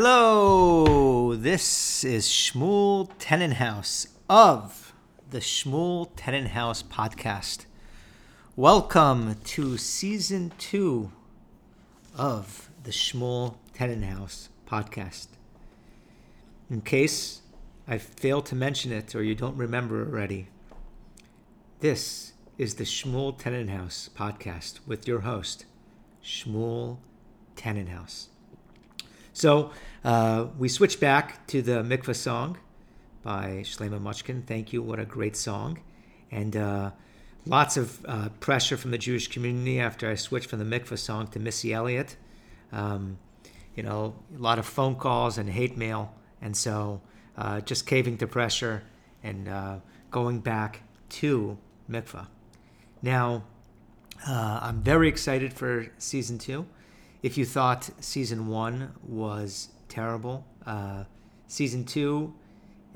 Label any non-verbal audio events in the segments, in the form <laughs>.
Hello, this is Shmuel Tenenhouse of the Shmuel Tenenhouse podcast. Welcome to season two of the Shmuel Tenenhouse podcast. In case I failed to mention it or you don't remember already, this is the Shmuel Tenenhouse podcast with your host, Shmuel Tenenhouse. So uh, we switch back to the Mikvah song by Shlomo Mockin. Thank you. What a great song. And uh, lots of uh, pressure from the Jewish community after I switched from the Mikvah song to Missy Elliott. Um, you know, a lot of phone calls and hate mail. And so uh, just caving to pressure and uh, going back to Mikvah. Now, uh, I'm very excited for season two if you thought season one was terrible, uh, season two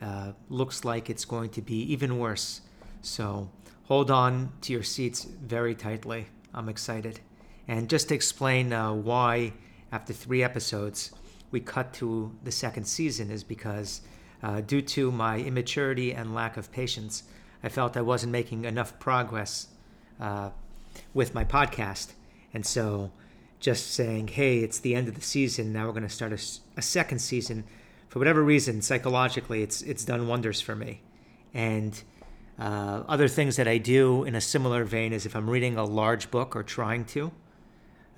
uh, looks like it's going to be even worse. So hold on to your seats very tightly. I'm excited. And just to explain uh, why, after three episodes, we cut to the second season is because, uh, due to my immaturity and lack of patience, I felt I wasn't making enough progress uh, with my podcast. And so just saying, hey, it's the end of the season. Now we're going to start a, a, second season. For whatever reason, psychologically, it's it's done wonders for me. And uh, other things that I do in a similar vein is if I'm reading a large book or trying to.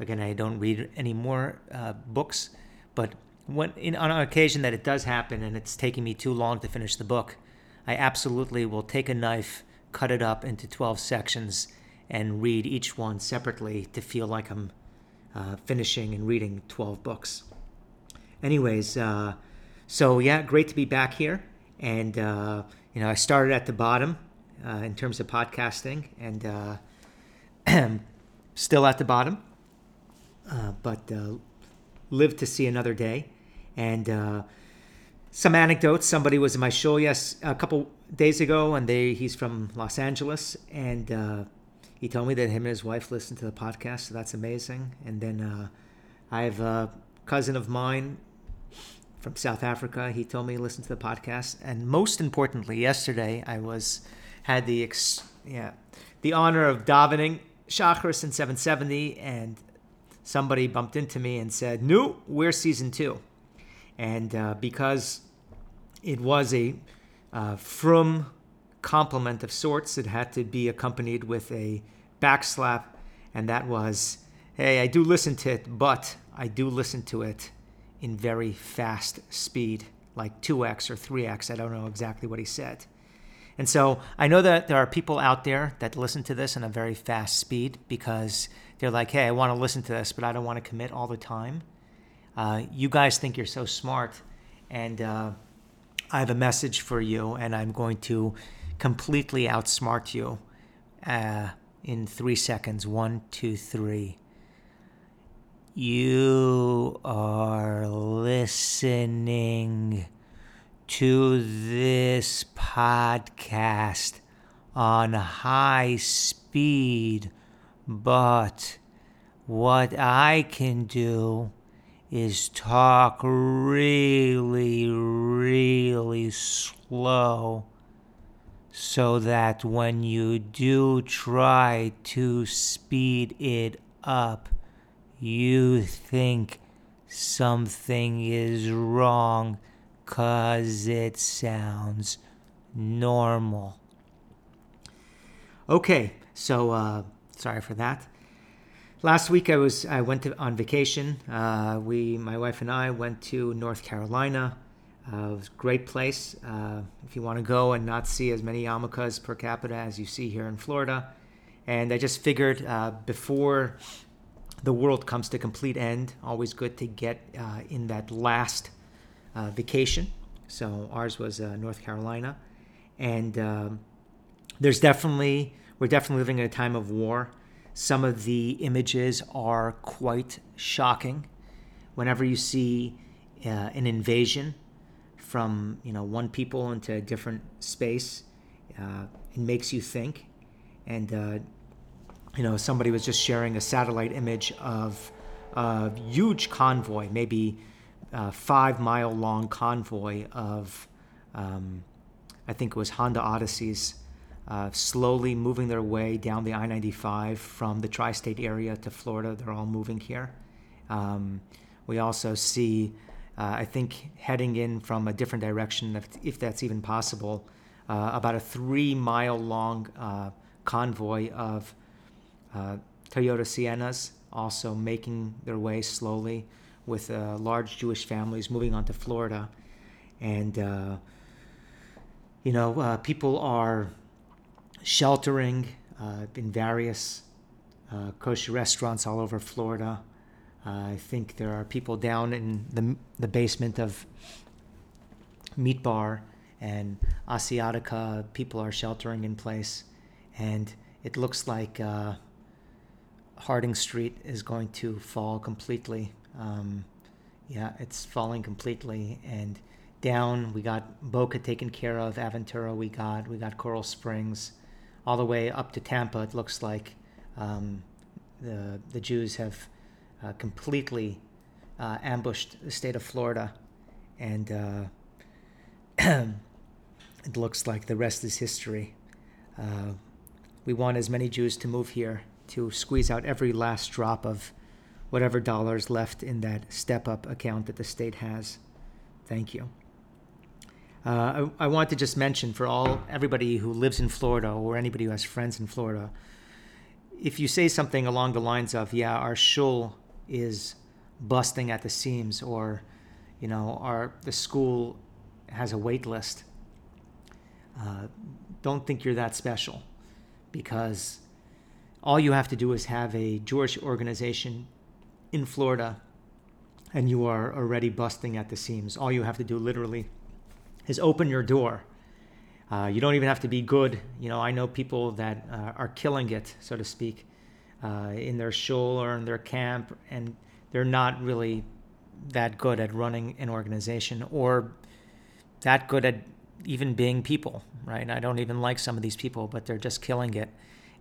Again, I don't read any more uh, books, but when in, on occasion that it does happen and it's taking me too long to finish the book, I absolutely will take a knife, cut it up into 12 sections, and read each one separately to feel like I'm uh, finishing and reading 12 books. Anyways, uh, so yeah, great to be back here. And, uh, you know, I started at the bottom uh, in terms of podcasting and uh, <clears throat> still at the bottom, uh, but live to see another day. And some anecdotes. Somebody was in my show yes a couple days ago, and they he's from Los Angeles, and he told me that him and his wife listened to the podcast, so that's amazing. And then uh, I have a cousin of mine from South Africa. He told me he listened to the podcast, and most importantly, yesterday I was had the ex, yeah the honor of davening Shacharis in 770, and somebody bumped into me and said, "No, we're season two," and uh, because it was a uh, from compliment of sorts. It had to be accompanied with a backslap, and that was, hey, I do listen to it, but I do listen to it in very fast speed, like 2x or 3x. I don't know exactly what he said. And so I know that there are people out there that listen to this in a very fast speed because they're like, hey, I want to listen to this, but I don't want to commit all the time. Uh, you guys think you're so smart, and uh, I have a message for you, and I'm going to completely outsmart you uh, in three seconds. One, two, three. You are listening to this podcast on high speed, but what I can do is talk really, really slow so that when you do try to speed it up, you think something is wrong because it sounds normal. Okay, so uh, sorry for that. Last week I was I went to, on vacation. Uh, we, my wife and I, went to North Carolina. Uh, a great place uh, if you want to go and not see as many yarmulkes per capita as you see here in Florida. And I just figured uh, before the world comes to complete end, always good to get uh, in that last uh, vacation. So ours was uh, North Carolina, and um, there's definitely we're definitely living in a time of war. Some of the images are quite shocking. Whenever you see an invasion from you know one people into a different space. Uh, it makes you think, and uh, you know somebody was just sharing a satellite image of a huge convoy, maybe uh, five mile long convoy of, um, I think it was Honda Odysseys, uh, slowly moving their way down the I 95 from the tri state area to Florida. They're all moving here. Um, we also see, uh, I think, heading in from a different direction, if, if that's even possible, uh, about a three mile long uh, convoy of uh, Toyota Siennas also making their way slowly with uh, large Jewish families moving on to Florida. And, uh, you know, people are sheltering in various kosher restaurants all over Florida. I think there are people down in the, the basement of Meat Bar and Asiatica. People are sheltering in place. And it looks like uh, Harding Street is going to fall completely. Um, yeah, it's falling completely. And down, we got Boca taken care of, Aventura we got, we got Coral Springs, all the way up to Tampa. It looks like um, the the Jews have uh, completely uh, ambushed the state of Florida, and uh, <clears throat> it looks like the rest is history. Uh, we want as many Jews to move here to squeeze out every last drop of whatever dollars left in that step up account that the state has. Thank you. Uh, I, I, want to just mention for all everybody who lives in Florida or anybody who has friends in Florida, if you say something along the lines of, "Yeah, our shul is busting at the seams," or, you know, our the school has a wait list, uh, don't think you're that special, because all you have to do is have a Jewish organization in Florida and you are already busting at the seams. All you have to do literally is open your door. Uh, you don't even have to be good. You know, I know people that uh, are killing it, so to speak, uh, in their shul or in their camp, and they're not really that good at running an organization or that good at even being people, right? I don't even like some of these people, but they're just killing it.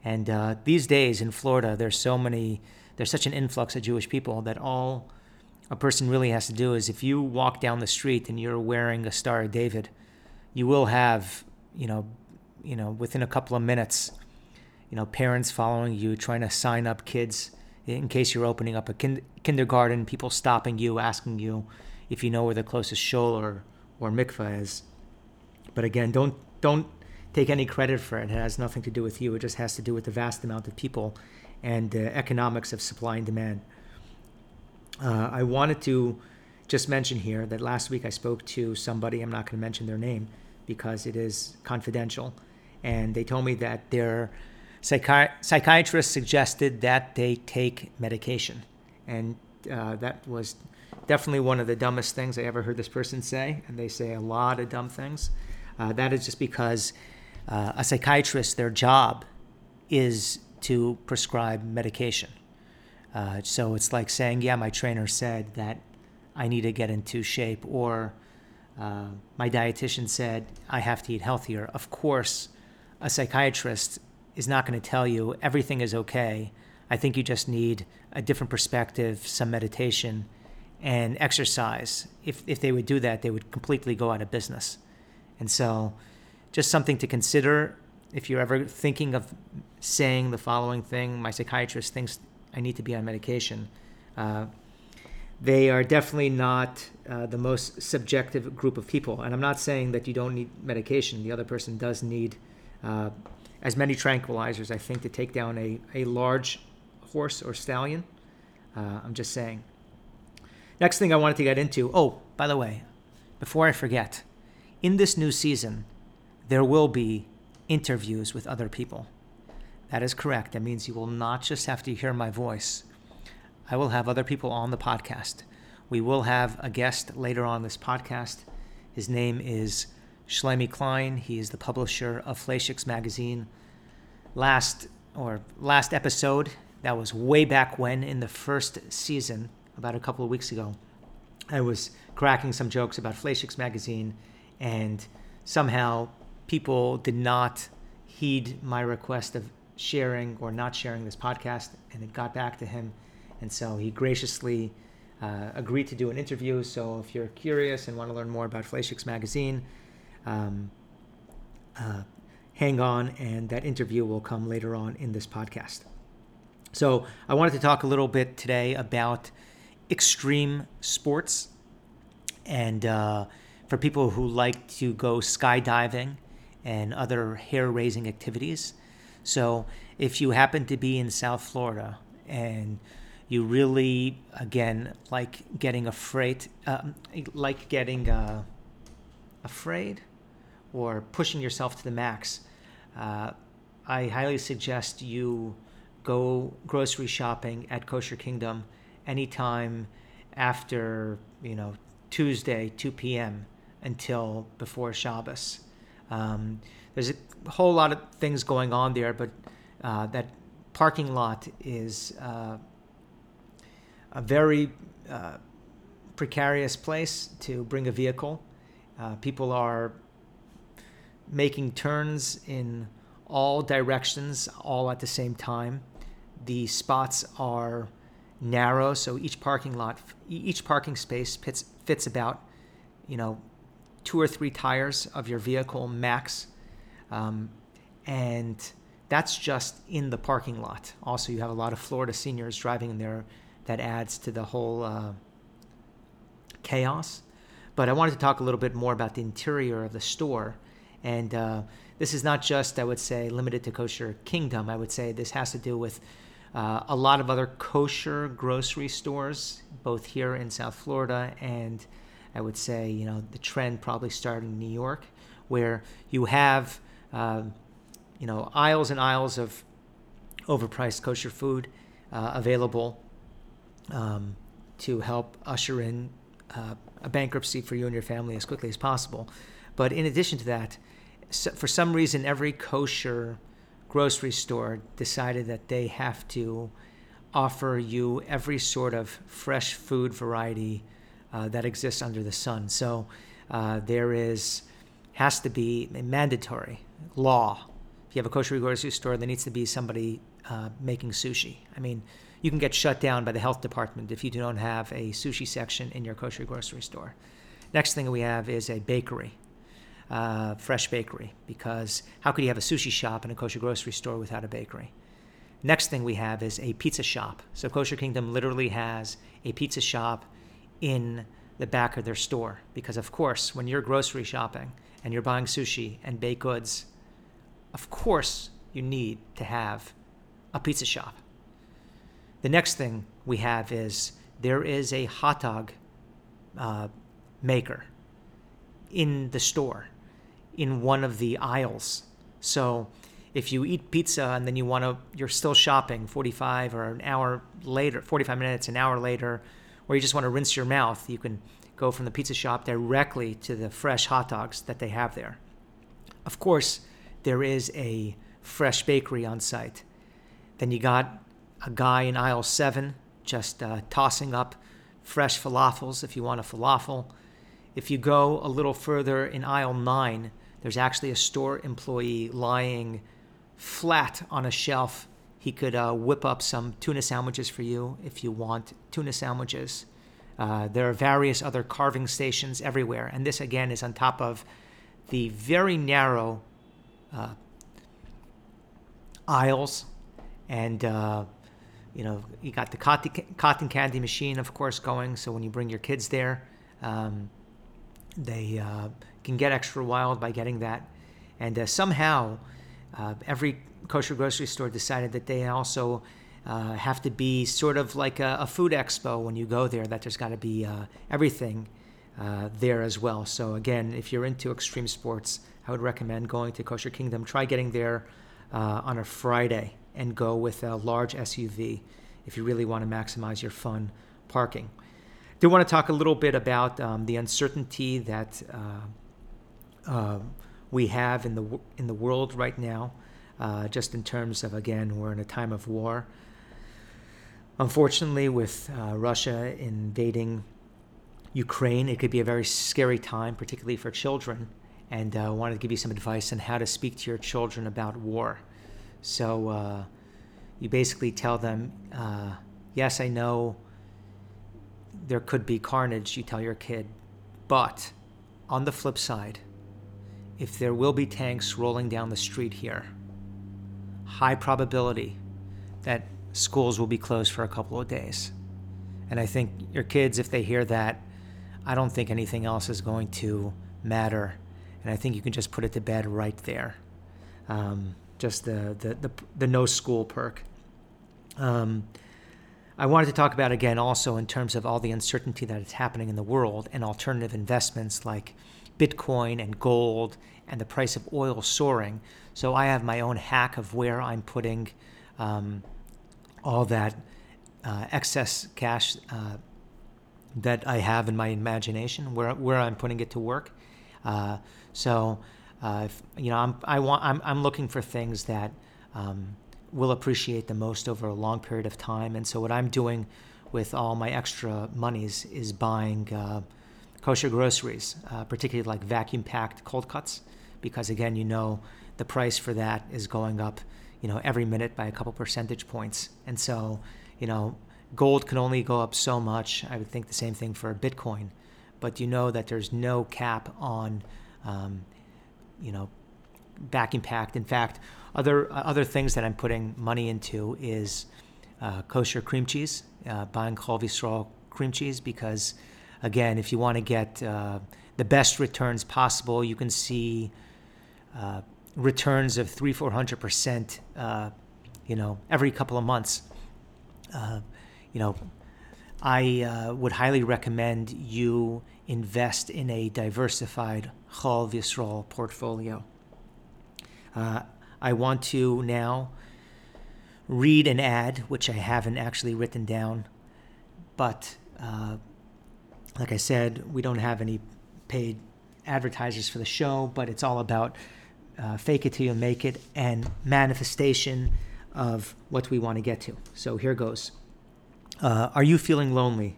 And uh, these days in Florida, there's so many, there's such an influx of Jewish people that all a person really has to do is if you walk down the street and you're wearing a Star of David, you will have, you know, you know, within a couple of minutes, you know, parents following you, trying to sign up kids in case you're opening up a kin- kindergarten, people stopping you, asking you if you know where the closest shul or, or mikveh is. But again, don't don't take any credit for it. It has nothing to do with you. It just has to do with the vast amount of people and the economics of supply and demand. Uh, I wanted to just mention here that last week I spoke to somebody, I'm not going to mention their name because it is confidential, and they told me that their psychi- psychiatrist suggested that they take medication. And uh, that was definitely one of the dumbest things I ever heard this person say, and they say a lot of dumb things. Uh, that is just because uh, a psychiatrist, their job is to prescribe medication. Uh, so it's like saying, yeah, my trainer said that I need to get into shape, or uh, my dietitian said I have to eat healthier. Of course, a psychiatrist is not going to tell you everything is okay. I think you just need a different perspective, some meditation, and exercise. If, if they would do that, they would completely go out of business. And so, just something to consider if you're ever thinking of saying the following thing my psychiatrist thinks I need to be on medication. Uh, they are definitely not uh, the most subjective group of people. And I'm not saying that you don't need medication. The other person does need uh, as many tranquilizers, I think, to take down a, a large horse or stallion. Uh, I'm just saying. Next thing I wanted to get into oh, by the way, before I forget, in this new season, there will be interviews with other people. That is correct. That means you will not just have to hear my voice. I will have other people on the podcast. We will have a guest later on this podcast. His name is Shlomie Klein. He is the publisher of Fleishigs magazine. Last or last episode, that was way back when in the first season, about a couple of weeks ago. I was cracking some jokes about Fleishigs magazine, and somehow people did not heed my request of sharing or not sharing this podcast, and it got back to him. And so he graciously uh, agreed to do an interview. So if you're curious and want to learn more about Fleishigs Magazine, um, uh, hang on, and that interview will come later on in this podcast. So I wanted to talk a little bit today about extreme sports and uh, for people who like to go skydiving and other hair raising activities. So, if you happen to be in South Florida and you really, again, like getting afraid, um, like getting uh, afraid or pushing yourself to the max, uh, I highly suggest you go grocery shopping at Kosher Kingdom anytime after, you know, Tuesday, 2 p.m. until before Shabbos. Um, there's a whole lot of things going on there, but uh, that parking lot is uh, a very uh, precarious place to bring a vehicle. Uh, people are making turns in all directions, all at the same time. The spots are narrow, so each parking lot, each parking space fits, fits about, you know, two or three tires of your vehicle max. Um, and that's just in the parking lot. Also, you have a lot of Florida seniors driving in there. That adds to the whole uh, chaos. But I wanted to talk a little bit more about the interior of the store. And uh, this is not just, I would say, limited to Kosher Kingdom. I would say this has to do with uh, a lot of other kosher grocery stores, both here in South Florida and I would say, you know, the trend probably started in New York, where you have, uh, you know, aisles and aisles of overpriced kosher food uh, available um, to help usher in uh, a bankruptcy for you and your family as quickly as possible. But in addition to that, so for some reason, every kosher grocery store decided that they have to offer you every sort of fresh food variety uh, that exists under the sun. So uh, there is has to be a mandatory law. If you have a kosher grocery store, there needs to be somebody uh, making sushi. I mean, you can get shut down by the health department if you don't have a sushi section in your kosher grocery store. Next thing we have is a bakery uh, fresh bakery because how could you have a sushi shop and a kosher grocery store without a bakery? Next thing we have is a pizza shop. So Kosher Kingdom literally has a pizza shop in the back of their store because, of course, when you're grocery shopping and you're buying sushi and baked goods, of course you need to have a pizza shop. The next thing we have is there is a hot dog uh, maker in the store in one of the aisles. So if you eat pizza and then you want to, you're still shopping 45 or an hour later, 45 minutes, an hour later, or you just want to rinse your mouth, you can go from the pizza shop directly to the fresh hot dogs that they have there. Of course, there is a fresh bakery on site. Then you got a guy in aisle seven just uh, tossing up fresh falafels if you want a falafel. If you go a little further in aisle nine, there's actually a store employee lying flat on a shelf. He could uh, whip up some tuna sandwiches for you if you want tuna sandwiches. Uh, there are various other carving stations everywhere, and this again is on top of the very narrow uh, aisles, and uh, you know you got the cotton candy machine, of course, going. So when you bring your kids there, um, they uh, can get extra wild by getting that. And uh, somehow, uh, every kosher grocery store decided that they also uh, have to be sort of like a, a, food expo when you go there, that there's got to be uh, everything uh, there as well. So, again, if you're into extreme sports, I would recommend going to Kosher Kingdom. Try getting there on a Friday and go with a large SUV if you really want to maximize your fun parking do want to talk a little bit about um, the uncertainty that uh, uh, we have in the in the world right now, uh, just in terms of again we're in a time of war. Unfortunately, with uh, Russia invading Ukraine, it could be a very scary time, particularly for children. And I uh, wanted to give you some advice on how to speak to your children about war. So uh, you basically tell them, "Yes, I know." there could be carnage, you tell your kid. But on the flip side, if there will be tanks rolling down the street here, high probability that schools will be closed for a couple of days. And I think your kids, if they hear that, I don't think anything else is going to matter. And I think you can just put it to bed right there. Um, just the, the, the, the, no school perk. Um, I wanted to talk about again also in terms of all the uncertainty that is happening in the world and alternative investments like Bitcoin and gold and the price of oil soaring. So I have my own hack of where I'm putting um, all that uh, excess cash uh, that I have in my imagination, where where I'm putting it to work. Uh, so, uh, if, you know, I'm I want I'm I'm looking for things that um, will appreciate the most over a long period of time. And so, what I'm doing with all my extra monies is buying uh, kosher groceries, uh, particularly like vacuum packed cold cuts, because again, you know, the price for that is going up, you know, every minute by a couple percentage points. And so, you know, gold can only go up so much. I would think the same thing for Bitcoin, but you know that there's no cap on, um, you know, vacuum packed. In fact, other uh, other things that I'm putting money into is uh, kosher cream cheese, uh, buying Chol Yisrael cream cheese because, again, if you want to get uh, the best returns possible, you can see uh, returns of three, four hundred percent, uh, you know, every couple of months. Uh, you know, I uh, would highly recommend you invest in a diversified Chol portfolio. I want to now read an ad, which I haven't actually written down, but uh, like I said, we don't have any paid advertisers for the show, but it's all about uh, fake it till you make it and manifestation of what we want to get to. So here goes. Uh, are you feeling lonely?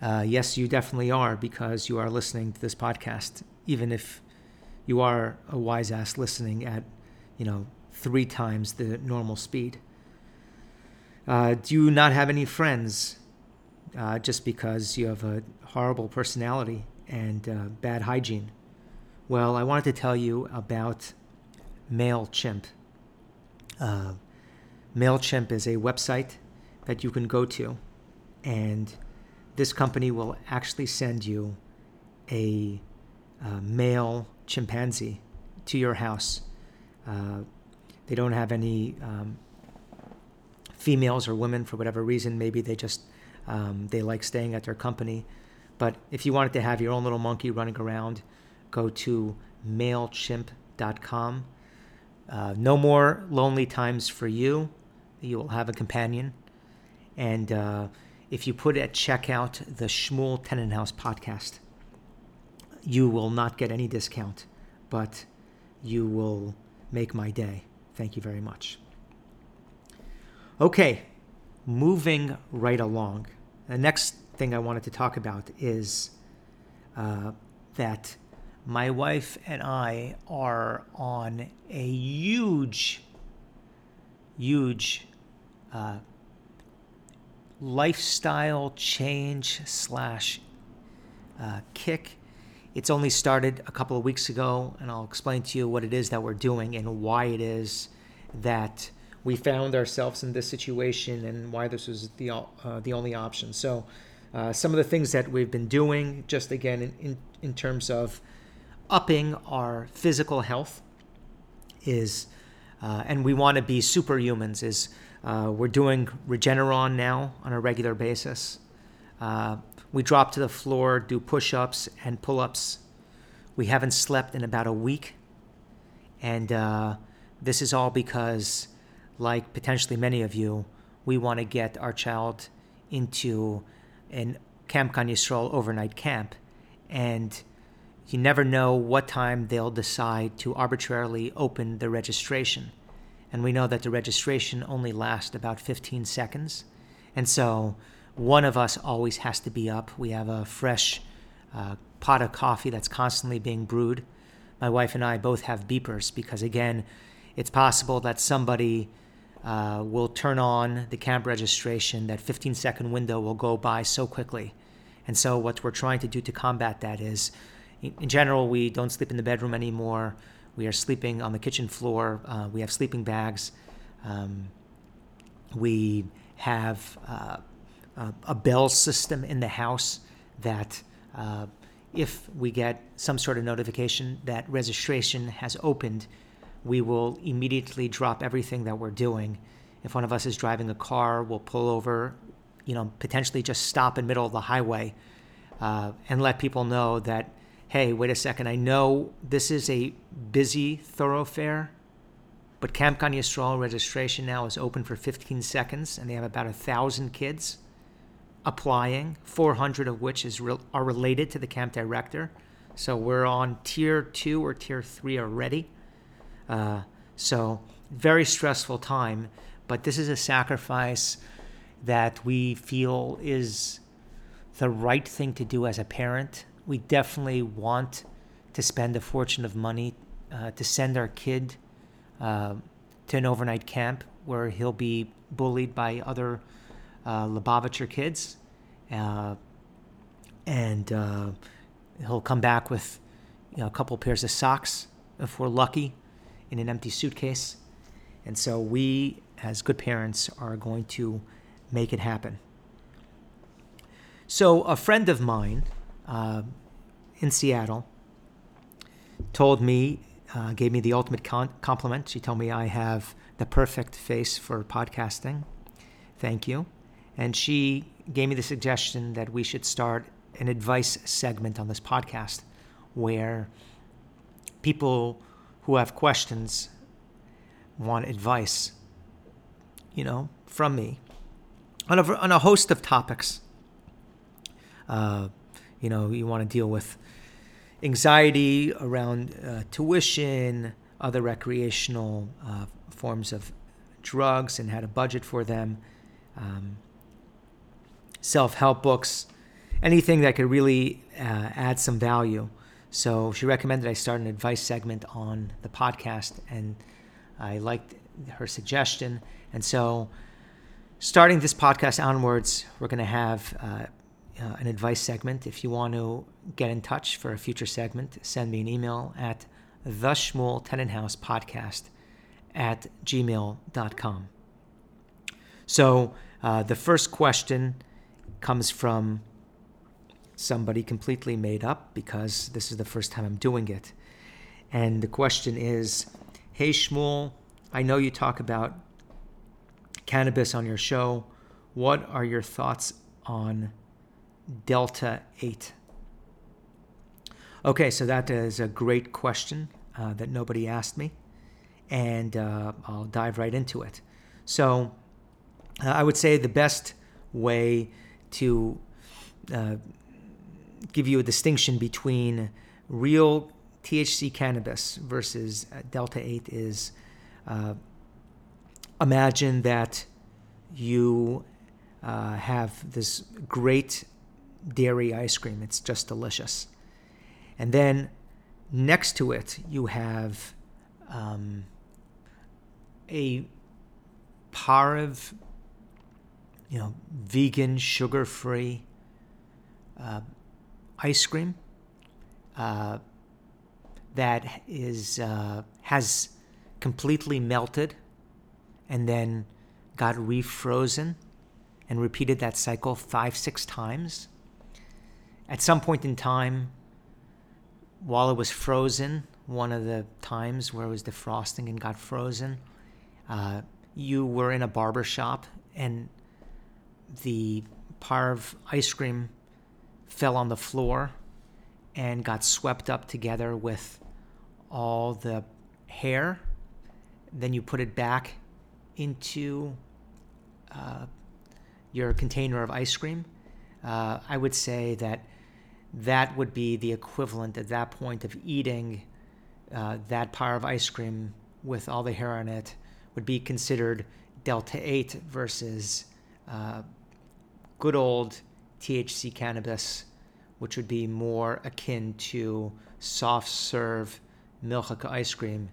Uh, yes, you definitely are because you are listening to this podcast, even if you are a wise ass listening at, you know, three times the normal speed. Uh, do you not have any friends uh, just because you have a horrible personality and uh, bad hygiene? Well, I wanted to tell you about MailChimp. Uh, MailChimp is a website that you can go to, and this company will actually send you a uh, male chimpanzee to your house. Uh, they don't have any um, females or women for whatever reason. Maybe they just um, they like staying at their company. But if you wanted to have your own little monkey running around, go to mailchimp.com. Uh, no more lonely times for you. You will have a companion. And uh, if you put at checkout the Shmuel Tenenhouse podcast, you will not get any discount, but you will make my day. Thank you very much. Okay, moving right along. The next thing I wanted to talk about is uh, that my wife and I are on a huge, huge uh, lifestyle change slash uh, kick. It's only started a couple of weeks ago, and I'll explain to you what it is that we're doing and why it is that we found ourselves in this situation and why this was the uh, the only option. So, uh, some of the things that we've been doing, just again in, in, in terms of upping our physical health is, uh, and we want to be superhumans, is uh, we're doing Regeneron now on a regular basis. Uh, we drop to the floor, do push ups and pull ups. We haven't slept in about a week. And uh, this is all because, like potentially many of you, we want to get our child into an Camp Yisrael overnight camp. And you never know what time they'll decide to arbitrarily open the registration. And we know that the registration only lasts about 15 seconds. And so one of us always has to be up. We have a fresh uh, pot of coffee that's constantly being brewed. My wife and I both have beepers because, again, it's possible that somebody uh, will turn on the camp registration, that 15 second window will go by so quickly And so, what we're trying to do to combat that is, in, general, we don't sleep in the bedroom anymore. We are sleeping on the kitchen floor. Uh, we have sleeping bags. Um, we have uh, a, a, bell system in the house that, uh, if we get some sort of notification that registration has opened, we will immediately drop everything that we're doing. If one of us is driving a car, we'll pull over, you know, potentially just stop in middle of the highway uh, and let people know that, hey, wait a second, I know this is a busy thoroughfare, but Camp Gan Yisrael registration now is open for 15 seconds, and they have about a thousand kids applying, 400 of which is re- are related to the camp director. So we're on tier two or tier three already. Uh, so very stressful time, but this is a sacrifice that we feel is the right thing to do as a parent. We definitely want to spend a fortune of money uh, to send our kid uh, to an overnight camp where he'll be bullied by other uh, Lubavitcher kids. Uh, and uh, he'll come back with you know, a couple pairs of socks if we're lucky in an empty suitcase. And so we, as good parents, are going to make it happen. So a friend of mine uh, in Seattle told me, uh, gave me the ultimate con- compliment. She told me I have the perfect face for podcasting. Thank you. And she gave me the suggestion that we should start an advice segment on this podcast where people who have questions want advice, you know, from me on a, on a host of topics. Uh, you know, you want to deal with anxiety around uh, tuition, other recreational uh, forms of drugs, and how to budget for them, um, self help books, anything that could really uh, add some value. So she recommended I start an advice segment on the podcast, and I liked her suggestion. And so, starting this podcast onwards, we're going to have uh, uh, an advice segment. If you want to get in touch for a future segment, send me an email at the Shmuel Tenenhouse podcast at gmail.com. So uh, the first question comes from somebody completely made up because this is the first time I'm doing it. And the question is Hey Shmuel, I know you talk about cannabis on your show. What are your thoughts on Delta 8? Okay, so that is a great question uh, that nobody asked me, and uh, I'll dive right into it. So, uh, I would say the best way to uh, give you a distinction between real THC cannabis versus uh, Delta 8 is uh, imagine that you have this great dairy ice cream. It's just delicious. And then next to it, you have um, a Pareve, you know, vegan, sugar-free uh, ice cream uh, that is uh, has completely melted and then got refrozen and repeated that cycle five six times. At some point in time, while it was frozen, one of the times where it was defrosting and got frozen, uh, you were in a barber shop and the Pareve ice cream fell on the floor and got swept up together with all the hair. Then you put it back into uh, your container of ice cream. Uh, I would say that that would be the equivalent at that point of eating uh, that of ice cream with all the hair on it would be considered delta 8 versus uh, good old THC cannabis, which would be more akin to soft serve milchika ice cream.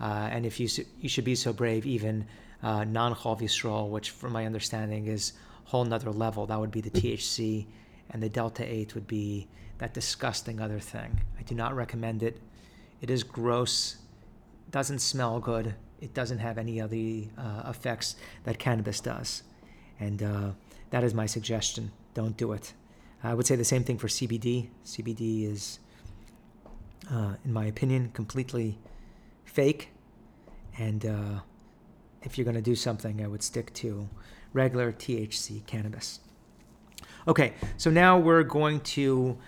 Uh, and if you you should be so brave, even uh, non Chol which from my understanding is whole nother level, that would be the THC and the Delta 8 would be that disgusting other thing. I do not recommend it. It is gross, doesn't smell good, it doesn't have any of the uh, effects that cannabis does. And uh, that is my suggestion. Don't do it. I would say the same thing for CBD. CBD is, uh, in my opinion, completely fake. And uh, if you're going to do something, I would stick to regular THC cannabis. Okay, so now we're going to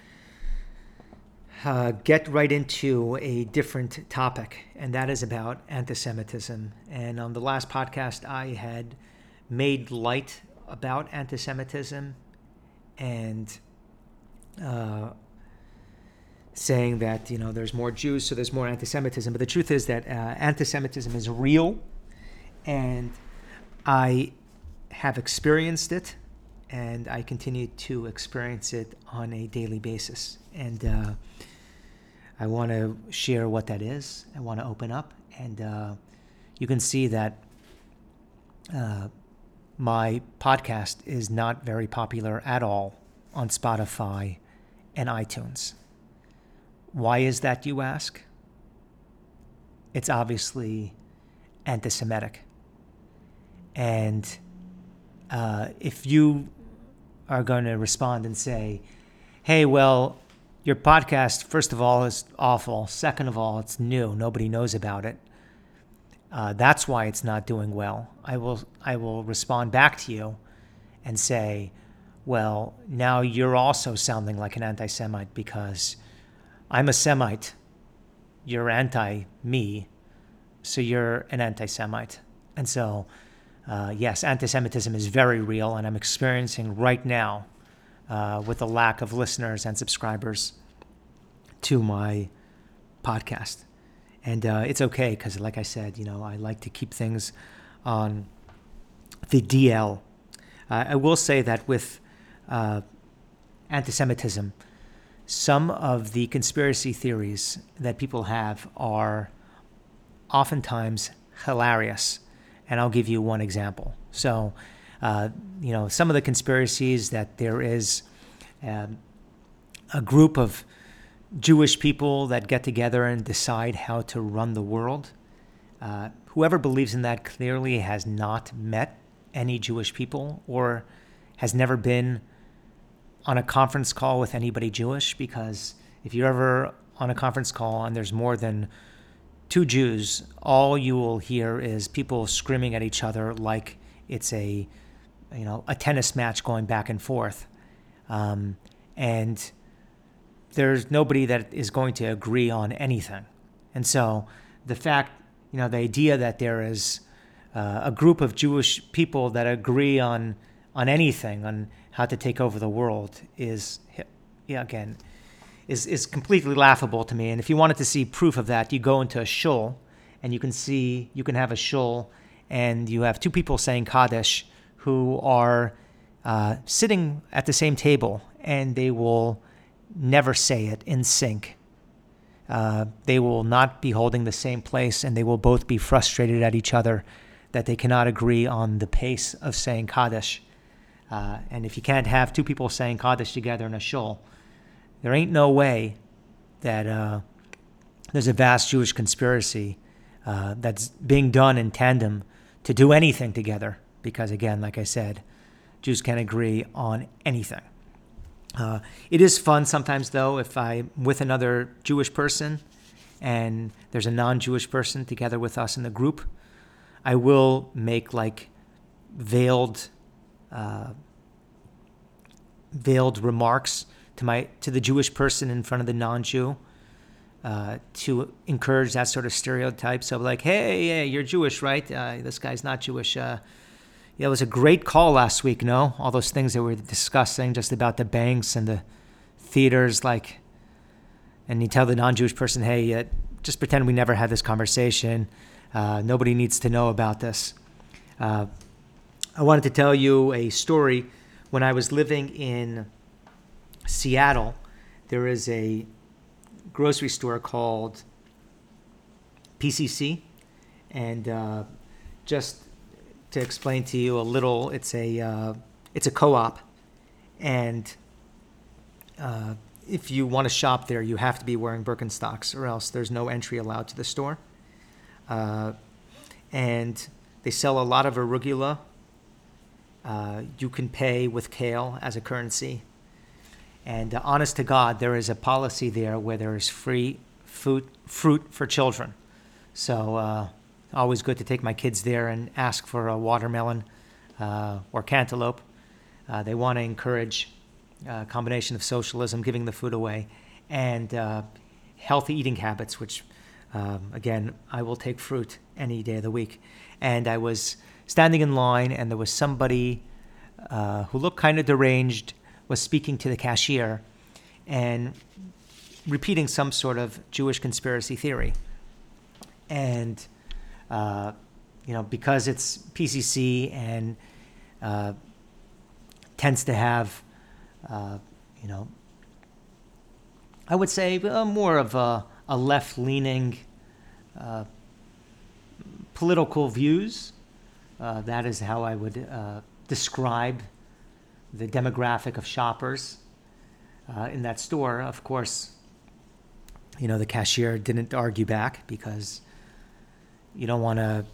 uh, get right into a different topic, and that is about anti Semitism. And on the last podcast, I had made light about anti Semitism and uh, saying that, you know, there's more Jews, so there's more anti Semitism. But the truth is that uh, anti Semitism is real, and I have experienced it and I continue to experience it on a daily basis. And uh, I want to share what that is. I want to open up, and uh, you can see that uh, my podcast is not very popular at all on Spotify and iTunes. Why is that, you ask? It's obviously anti Semitic. And uh, if you are going to respond and say, hey, well, your podcast, first of all, is awful. Second of all, it's new. Nobody knows about it. Uh, that's why it's not doing well. I will, I will respond back to you and say, well, now you're also sounding like an anti Semite because I'm a Semite. You're anti me. So you're an anti Semite. And so uh, yes, anti Semitism is very real, and I'm experiencing right now uh, with the lack of listeners and subscribers to my podcast. And uh, it's okay because, like I said, you know, I like to keep things on the DL. Uh, I will say that with uh, anti Semitism, some of the conspiracy theories that people have are oftentimes hilarious and I'll give you one example. So, uh, you know, some of the conspiracies that there is uh, a group of Jewish people that get together and decide how to run the world. Uh, whoever believes in that clearly has not met any Jewish people or has never been on a conference call with anybody Jewish because if you're ever on a conference call and there's more than two Jews, all you will hear is people screaming at each other like it's a, you know, a tennis match going back and forth, um, and there's nobody that is going to agree on anything, and so the fact, you know, the idea that there is uh, a group of Jewish people that agree on on anything on how to take over the world is, yeah, again is, is completely laughable to me. And if you wanted to see proof of that, you go into a shul and you can see, you can have a shul and you have two people saying Kaddish who are uh, sitting at the same table and they will never say it in sync. Uh, they will not be holding the same place and they will both be frustrated at each other that they cannot agree on the pace of saying Kaddish. Uh, and if you can't have two people saying Kaddish together in a shul, there ain't no way that uh, there's a vast Jewish conspiracy uh, that's being done in tandem to do anything together. Because again, like I said, Jews can't agree on anything. Uh, it is fun sometimes, though, if I'm with another Jewish person and there's a non Jewish person together with us in the group, I will make like veiled, uh, veiled remarks to my to the Jewish person in front of the non-Jew uh, to encourage that sort of stereotype. So like, hey, hey, you're Jewish, right? Uh, this guy's not Jewish. Uh, yeah, it was a great call last week. No, all those things that we were discussing just about the banks and the theaters, like, and you tell the non-Jewish person, hey, uh, just pretend we never had this conversation. Uh, nobody needs to know about this. Uh, I wanted to tell you a story when I was living in Seattle, there is a grocery store called PCC, and uh, just to explain to you a little, it's a uh, it's a co-op, and uh, if you want to shop there, you have to be wearing Birkenstocks, or else there's no entry allowed to the store. Uh, and they sell a lot of arugula. Uh, you can pay with kale as a currency. And uh, honest to God, there is a policy there where there is free fruit, fruit for children. So, uh, always good to take my kids there and ask for a watermelon uh, or cantaloupe. Uh, they want to encourage a combination of socialism, giving the food away, and uh, healthy eating habits, which, um, again, I will take fruit any day of the week. And I was standing in line, and there was somebody uh, who looked kind of deranged, was speaking to the cashier and repeating some sort of Jewish conspiracy theory. And, uh, you know, because it's PCC and uh, tends to have, uh, you know, I would say uh, more of a, a left leaning uh, political views. That is how I would describe the demographic of shoppers in that store. Of course, you know, the cashier didn't argue back because you don't want to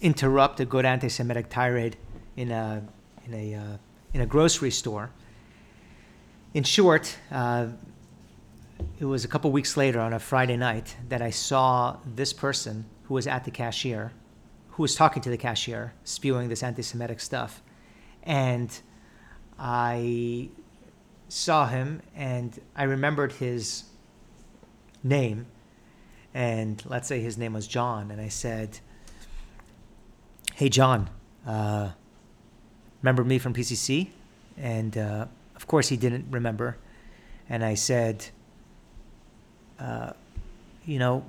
interrupt a good anti Semitic tirade in a, in, a, uh, in a grocery store. In short, uh, it was a couple weeks later on a Friday night that I saw this person who was at the cashier, who was talking to the cashier, spewing this anti Semitic stuff. And I saw him and I remembered his name. And let's say his name was John. And I said, Hey, John, uh, remember me from PCC? And uh, of course, he didn't remember. And I said, uh, You know,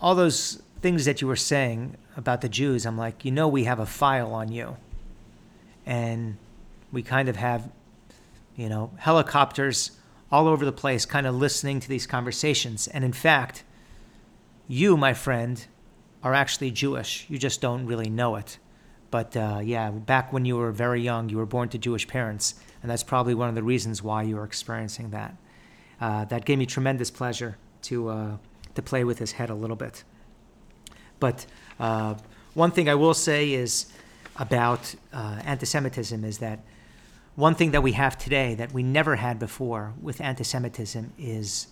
all those things that you were saying about the Jews, I'm like, You know, we have a file on you. And we kind of have, you know, helicopters all over the place, kind of listening to these conversations. And in fact, you, my friend, are actually Jewish. You just don't really know it. But uh, yeah, back when you were very young, you were born to Jewish parents, and that's probably one of the reasons why you are experiencing that. Uh, that gave me tremendous pleasure to uh, to play with his head a little bit. But uh, one thing I will say is about uh, anti-Semitism is that one thing that we have today that we never had before with anti Semitism is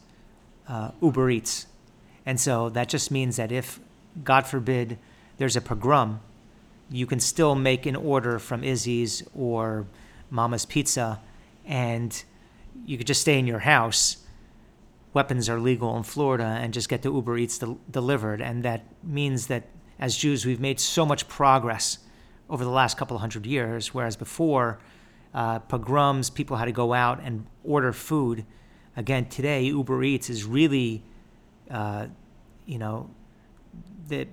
uh, Uber Eats. And so that just means that if, God forbid, there's a pogrom, you can still make an order from Izzy's or Mama's Pizza and you could just stay in your house. Weapons are legal in Florida and just get the Uber Eats del- delivered. And that means that as Jews, we've made so much progress over the last couple of hundred years, whereas before, uh, pogroms, people had to go out and order food. Again, today Uber Eats is really, uh, you know, the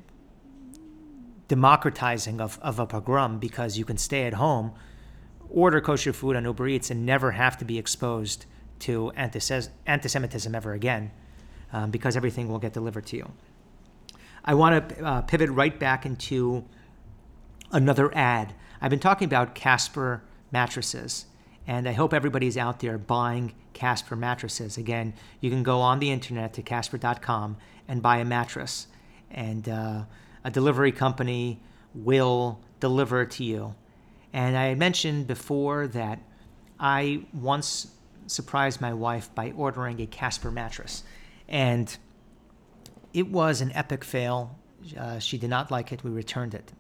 democratizing of, of a pogrom because you can stay at home, order kosher food on Uber Eats, and never have to be exposed to anti-Semitism ever again, um, because everything will get delivered to you. I want to uh, pivot right back into another ad. I've been talking about Casper mattresses. And I hope everybody's out there buying Casper mattresses. Again, you can go on the internet to casper.com and buy a mattress, and uh, a delivery company will deliver it to you. And I mentioned before that I once surprised my wife by ordering a Casper mattress. And it was an epic fail. Uh, she did not like it. We returned it.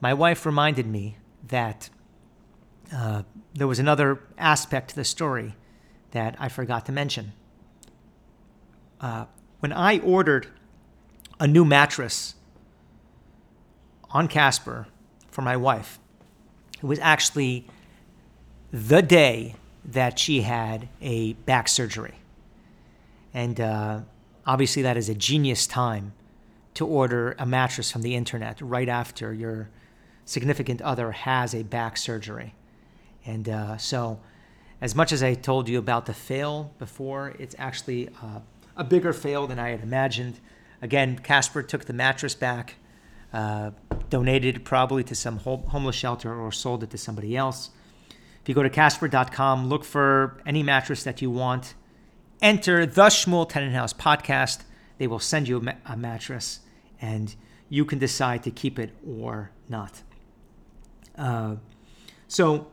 My wife reminded me that uh, there was another aspect to the story that I forgot to mention. Uh, when I ordered a new mattress on Casper for my wife, it was actually the day that she had a back surgery. And uh, obviously, that is a genius time to order a mattress from the internet right after your significant other has a back surgery. And uh, so, as much as I told you about the fail before, it's actually uh, a bigger fail than I had imagined. Again, Casper took the mattress back, uh, donated it probably to some homeless shelter or sold it to somebody else. If you go to Casper.com, look for any mattress that you want, enter the Shmuel Tenenhouse podcast. They will send you a, ma- a mattress, and you can decide to keep it or not. Uh, so,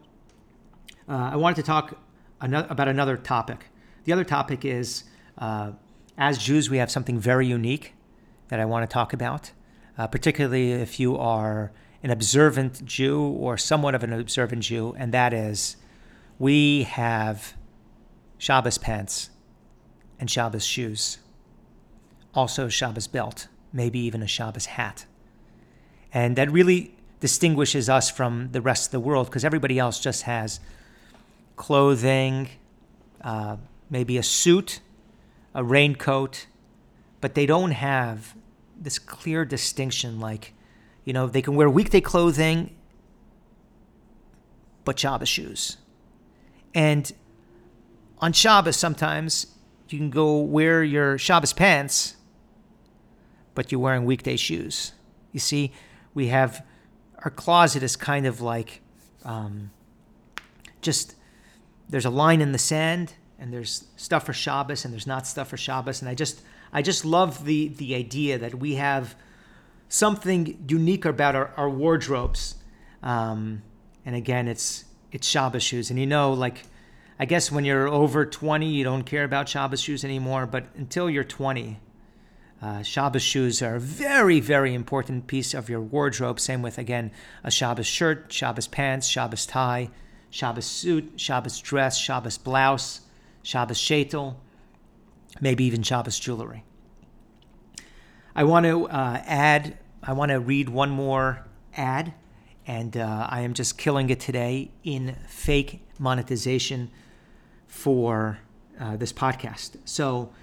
uh, I wanted to talk another, about another topic. The other topic is uh, as Jews, we have something very unique that I want to talk about, uh, particularly if you are an observant Jew or somewhat of an observant Jew, and that is we have Shabbos pants and Shabbos shoes, also Shabbos belt, maybe even a Shabbos hat. And that really distinguishes us from the rest of the world because everybody else just has clothing, uh, maybe a suit, a raincoat, but they don't have this clear distinction like, you know, they can wear weekday clothing, but Shabbos shoes. And on Shabbos, sometimes you can go wear your Shabbos pants, but you're wearing weekday shoes. You see, we have our closet is kind of like um, just there's a line in the sand and there's stuff for Shabbos and there's not stuff for Shabbos. And I just I just love the the idea that we have something unique about our, our wardrobes. Um, and again, it's it's Shabbos shoes. And you know, like I guess when you're over 20, you don't care about Shabbos shoes anymore. But until you're 20, uh, Shabbos shoes are a very, very important piece of your wardrobe. Same with, again, a Shabbos shirt, Shabbos pants, Shabbos tie, Shabbos suit, Shabbos dress, Shabbos blouse, Shabbos sheitel, maybe even Shabbos jewelry. I want to uh, add, I want to read one more ad, and uh, I am just killing it today in fake monetization for uh, this podcast. So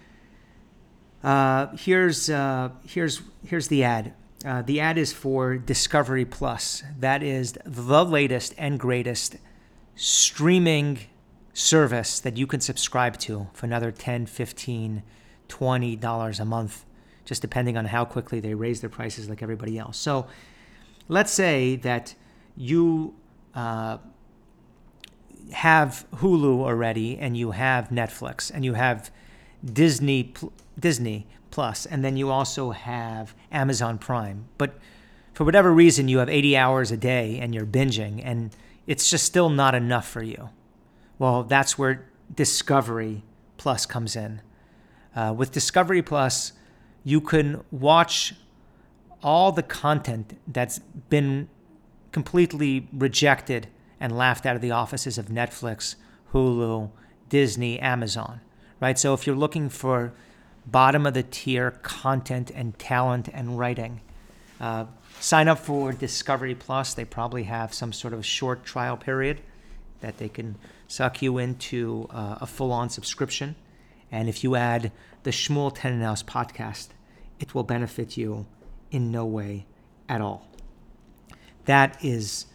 uh, here's uh, here's here's the ad. Uh, the ad is for Discovery Plus. That is the latest and greatest streaming service that you can subscribe to for another 10 15 20 dollars a month just depending on how quickly they raise their prices like everybody else. So let's say that you uh, have hulu already and you have netflix and you have disney disney plus and then you also have amazon prime. But for whatever reason you have 80 hours a day and you're binging and it's just still not enough for you. Well, that's where Discovery Plus comes in. Uh, with Discovery Plus, you can watch all the content that's been completely rejected and laughed out of the offices of Netflix, Hulu, Disney, Amazon, right? So if you're looking for bottom of the tier content and talent and writing, uh, sign up for Discovery Plus. They probably have some sort of short trial period that they can suck you into uh, a full on subscription. And if you add the Shmuel Tenenhouse podcast, it will benefit you in no way at all. That is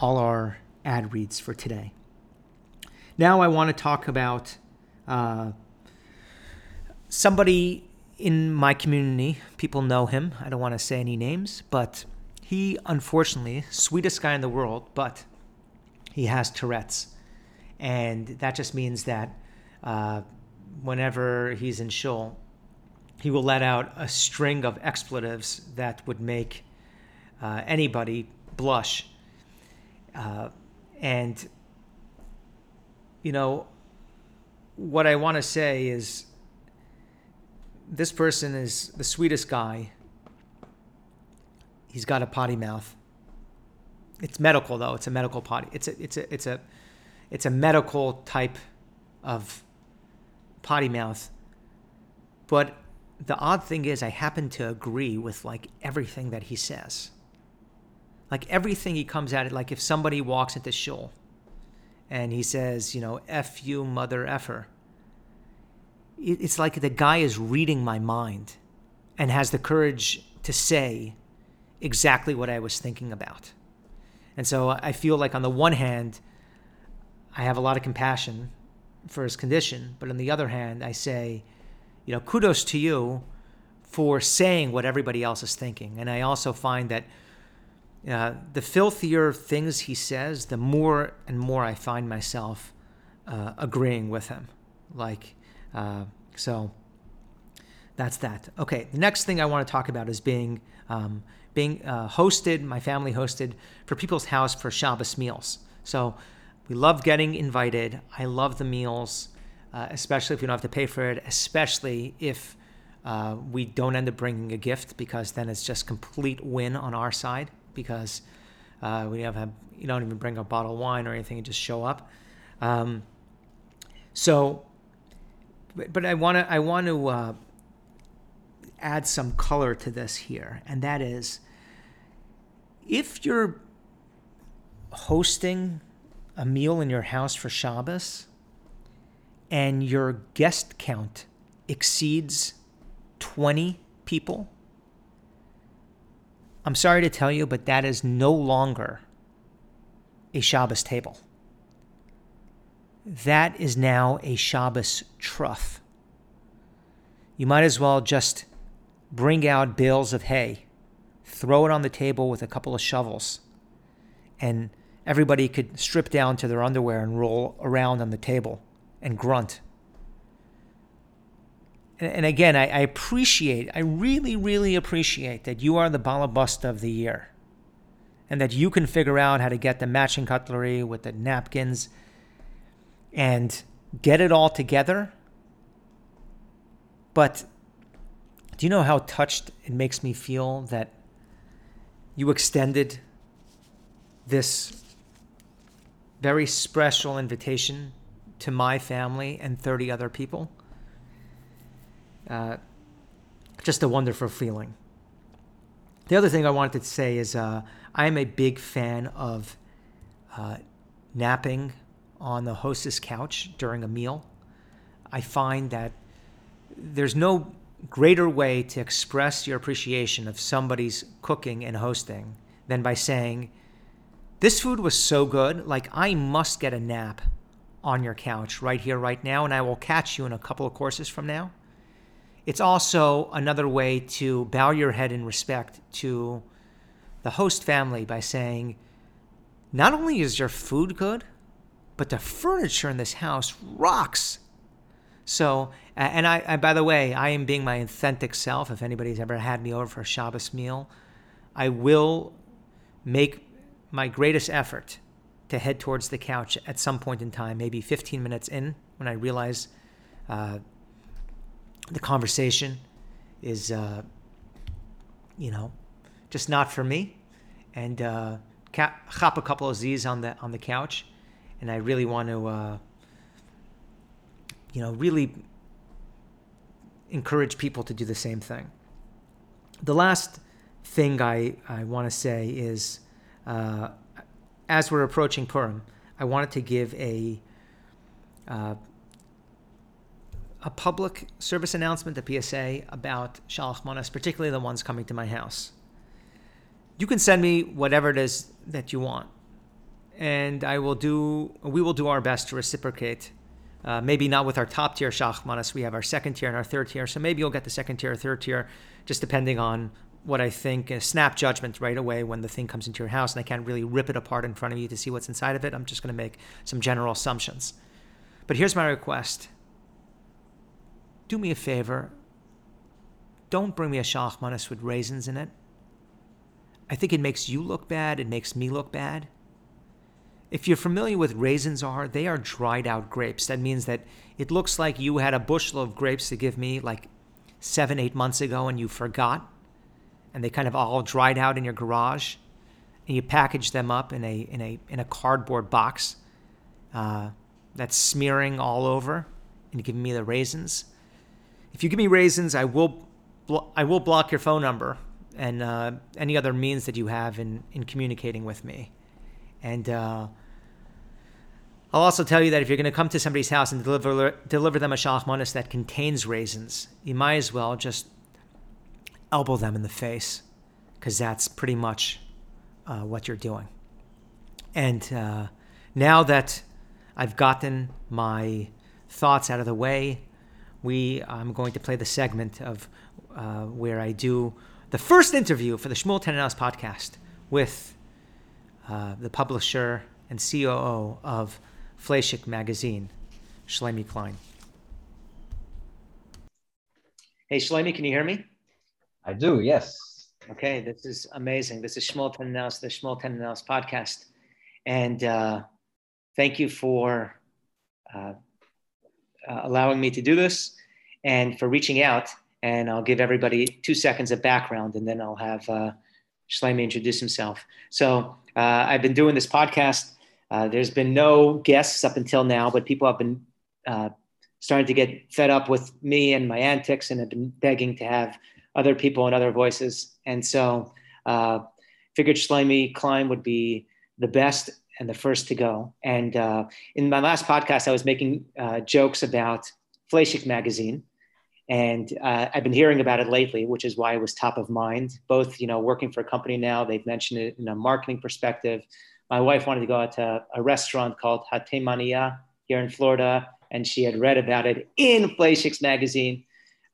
all our ad reads for today. Now I want to talk about uh, somebody in my community. People know him. I don't want to say any names, but he, unfortunately, sweetest guy in the world, but he has Tourette's. And that just means that uh, whenever he's in shul, he will let out a string of expletives that would make uh, anybody blush. Uh, and, you know, what I want to say is this person is the sweetest guy He's got a potty mouth. It's medical though. It's a medical potty. It's a it's a it's a it's a medical type of potty mouth. But the odd thing is I happen to agree with like everything that he says. Like everything he comes at it like if somebody walks into shul and he says, you know, F you mother effer. It's like the guy is reading my mind and has the courage to say exactly what I was thinking about. And so I feel like, on the one hand, I have a lot of compassion for his condition, but on the other hand, I say, you know, kudos to you for saying what everybody else is thinking. And I also find that uh, the filthier things he says, the more and more I find myself uh, agreeing with him. Like, uh, so that's that. Okay, the next thing I want to talk about is being um, being uh, hosted. My family hosted for people's house for Shabbos meals. So we love getting invited. I love the meals, uh, especially if we don't have to pay for it. Especially if uh, we don't end up bringing a gift, because then it's just complete win on our side. Because uh, we have you don't even bring a bottle of wine or anything, and just show up. Um, so, but, but I want to I want to uh, add some color to this here, and that is if you're hosting a meal in your house for Shabbos and your guest count exceeds 20 people, I'm sorry to tell you, but that is no longer a Shabbos table. That is now a Shabbos trough. You might as well just bring out bales of hay, throw it on the table with a couple of shovels, and everybody could strip down to their underwear and roll around on the table and grunt. And, again, I, appreciate, I really, really appreciate that you are the balabusta of the year and that you can figure out how to get the matching cutlery with the napkins and get it all together. But do you know how touched it makes me feel that you extended this very special invitation to my family and 30 other people? Uh, just a wonderful feeling. The other thing I wanted to say is uh, I'm a big fan of uh, napping on the hostess couch during a meal. I find that there's no greater way to express your appreciation of somebody's cooking and hosting than by saying, This food was so good, like I must get a nap on your couch right here, right now, and I will catch you in a couple of courses from now. It's also another way to bow your head in respect to the host family by saying, Not only is your food good, but the furniture in this house rocks. So, and I, I, by the way, I am being my authentic self. If anybody's ever had me over for a Shabbos meal, I will make my greatest effort to head towards the couch at some point in time, maybe 15 minutes in, when I realize uh, the conversation is, uh, you know, just not for me, and uh, chop a couple of Z's on the on the couch, and I really want to uh, you know, really encourage people to do the same thing. The last thing I, I want to say is uh, as we're approaching Purim, I wanted to give a uh, a public service announcement, a PSA about Shalach Manas, particularly the ones coming to my house. You can send me whatever it is that you want, and I will do. We will do our best to reciprocate uh, maybe not with our top tier shachmanis. We have our second tier and our third tier. So maybe you'll get the second tier or third tier, just depending on what I think. A snap judgment right away when the thing comes into your house, and I can't really rip it apart in front of you to see what's inside of it. I'm just going to make some general assumptions. But here's my request do me a favor. Don't bring me a shachmanis with raisins in it. I think it makes you look bad. It makes me look bad. If you're familiar with raisins are, they are dried out grapes. That means that it looks like you had a bushel of grapes to give me like seven, eight months ago and you forgot, and they kind of all dried out in your garage, and you package them up in a in a in a cardboard box uh, that's smearing all over, and giving me the raisins. If you give me raisins, I will blo- I will block your phone number and uh, any other means that you have in in communicating with me. And uh, I'll also tell you that if you're going to come to somebody's house and deliver deliver them a shalach that contains raisins, you might as well just elbow them in the face, because that's pretty much uh, what you're doing. And uh, now that I've gotten my thoughts out of the way, we I'm going to play the segment of uh, where I do the first interview for the Shmuel Tenenhouse podcast with uh, the publisher and COO of Fleishig magazine, Shlomie Klein. Hey, Shlomie, can you hear me? I do, yes. Okay, this is amazing. This is Shmuel Tenenhouse, the Shmuel Tenenhouse podcast. And uh, thank you for uh, uh, allowing me to do this and for reaching out. And I'll give everybody two seconds of background and then I'll have uh, Shlomie introduce himself. So uh, I've been doing this podcast. Uh, there's been no guests up until now, but people have been uh, starting to get fed up with me and my antics and have been begging to have other people and other voices. And so uh, figured Shlomie Klein would be the best and the first to go. And uh, in my last podcast, I was making uh, jokes about Fleishig magazine. And uh, I've been hearing about it lately, which is why it was top of mind. Both, you know, working for a company now, they've mentioned it in a marketing perspective. My wife wanted to go out to a restaurant called Hatemania here in Florida, and she had read about it in Fleishigs magazine.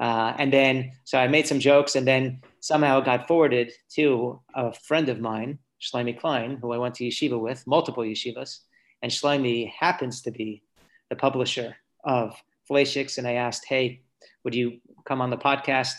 Uh, and then, so I made some jokes, and then somehow it got forwarded to a friend of mine, Shlomie Klein, who I went to yeshiva with, multiple yeshivas. And Shlomie happens to be the publisher of Fleishigs. And I asked, hey, would you come on the podcast?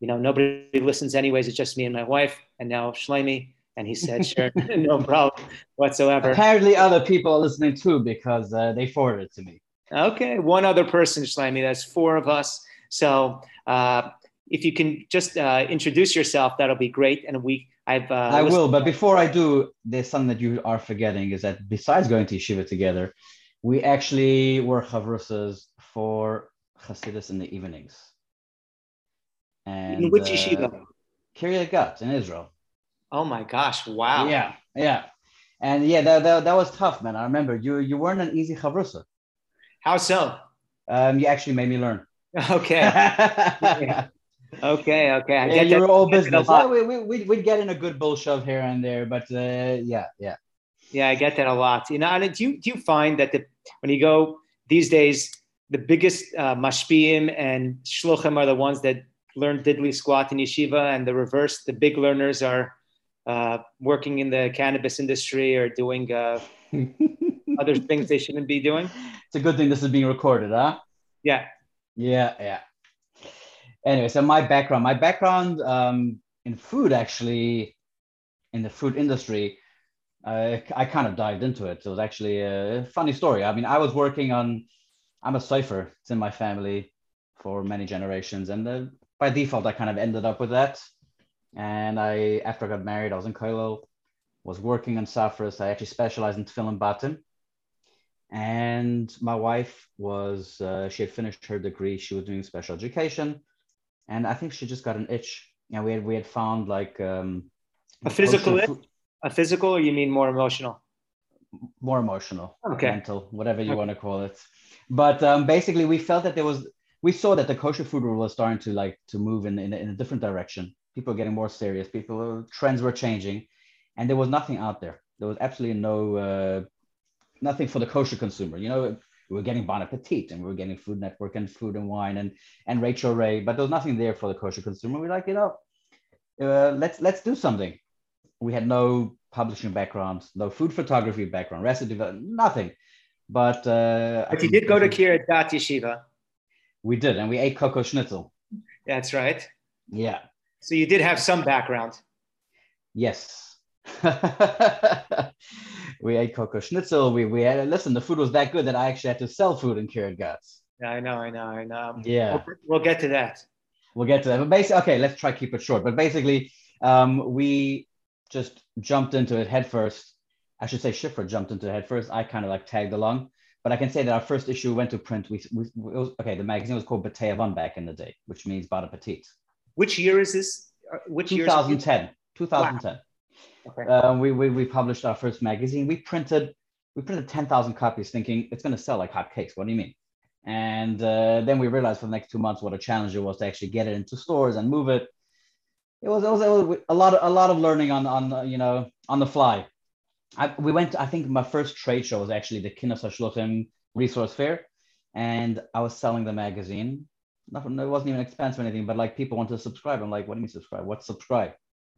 You know, nobody listens anyways. It's just me and my wife. And now Shlomie. And he said, sure, <laughs> <laughs> no problem whatsoever. Apparently, other people are listening too because uh, they forwarded it to me. Okay, one other person, Shlomie. That's four of us. So uh, if you can just uh, introduce yourself, that'll be great. And we, I've. Uh, I will, but before I do, there's something that you are forgetting is that besides going to yeshiva together, we actually were chavrusas for Hasidus in the evenings. And in which yeshiva? Uh, Kiryat Gat in Israel. Oh my gosh! Wow. Yeah, yeah, and yeah, that, that, that was tough, man. I remember you you weren't an easy chavrusa. How so? Um, you actually made me learn. <laughs> Okay. <laughs> okay, okay. I yeah, you're all business. Yeah, we, we, we'd, we'd get in a good bull shove here and there, but uh, yeah, yeah. Yeah, I get that a lot. You know, and do you, do you find that the, when you go these days, the biggest uh, and shluchim are the ones that learn diddly squat in yeshiva, and the reverse, the big learners are uh, working in the cannabis industry or doing uh, <laughs> other things they shouldn't be doing. It's a good thing this is being recorded, huh? Yeah. Yeah, yeah. Anyway, so my background, my background um, in food, actually, in the food industry, uh, I kind of dived into it. It was actually a funny story. I mean, I was working on, I'm a sofer. It's in my family for many generations, and by default, I kind of ended up with that. And I, after I got married, I was in Kollel, was working on Safras. I actually specialized in tefillin batim and my wife was uh, she had finished her degree. She was doing special education. And i think she just got an itch. And we had we had found like um, a physical itch? a physical or you mean more emotional? More emotional okay. mental whatever you okay. want to call it but um, basically we felt that there was we saw that the kosher food world was starting to like to move in, in, in a different direction people were getting more serious people trends were changing and there was nothing out there there was absolutely no uh, nothing for the kosher consumer. You know, we were getting Bon Appetit and we were getting Food Network and Food and Wine and and Rachael Ray, but there was nothing there for the kosher consumer. We like, you know, uh, let's let's do something. We had no publishing background, no food photography background, recipe, nothing. But uh, but you did go to Kiryat Gat Yeshiva. We did, and we ate cocoa schnitzel. That's right. Yeah. So you did have some background. Yes. <laughs> we ate cocoa schnitzel. We we had listen. The food was that good that I actually had to sell food in Kiryat Gat. Yeah, I know, I know, I know. Yeah, we'll, we'll, get to that. We'll get to that. But basically, okay, let's try keep it short. But basically, um, we just jumped into it head first. I should say Shifra jumped into it head first. I kind of like tagged along. But I can say that our first issue went to print. We, we was, okay. The magazine was called Bitayavon back in the day, which means Bon Appetit. Which year is this? Uh, which 2010. 2010. Wow. Okay. Uh, we, we, we published our first magazine. We printed we printed 10,000 copies thinking it's going to sell like hotcakes. What do you mean? And uh, then we realized for the next two months what a challenge it was to actually get it into stores and move it. It was, it was, it was a lot of, a lot of learning on on you know on the fly. I, we went. I think my first trade show was actually the Kinus Hashluchim Resource Fair, and I was selling the magazine. Nothing. It wasn't even expensive or anything, but like people wanted to subscribe. I'm like, what do you mean subscribe? What's subscribe?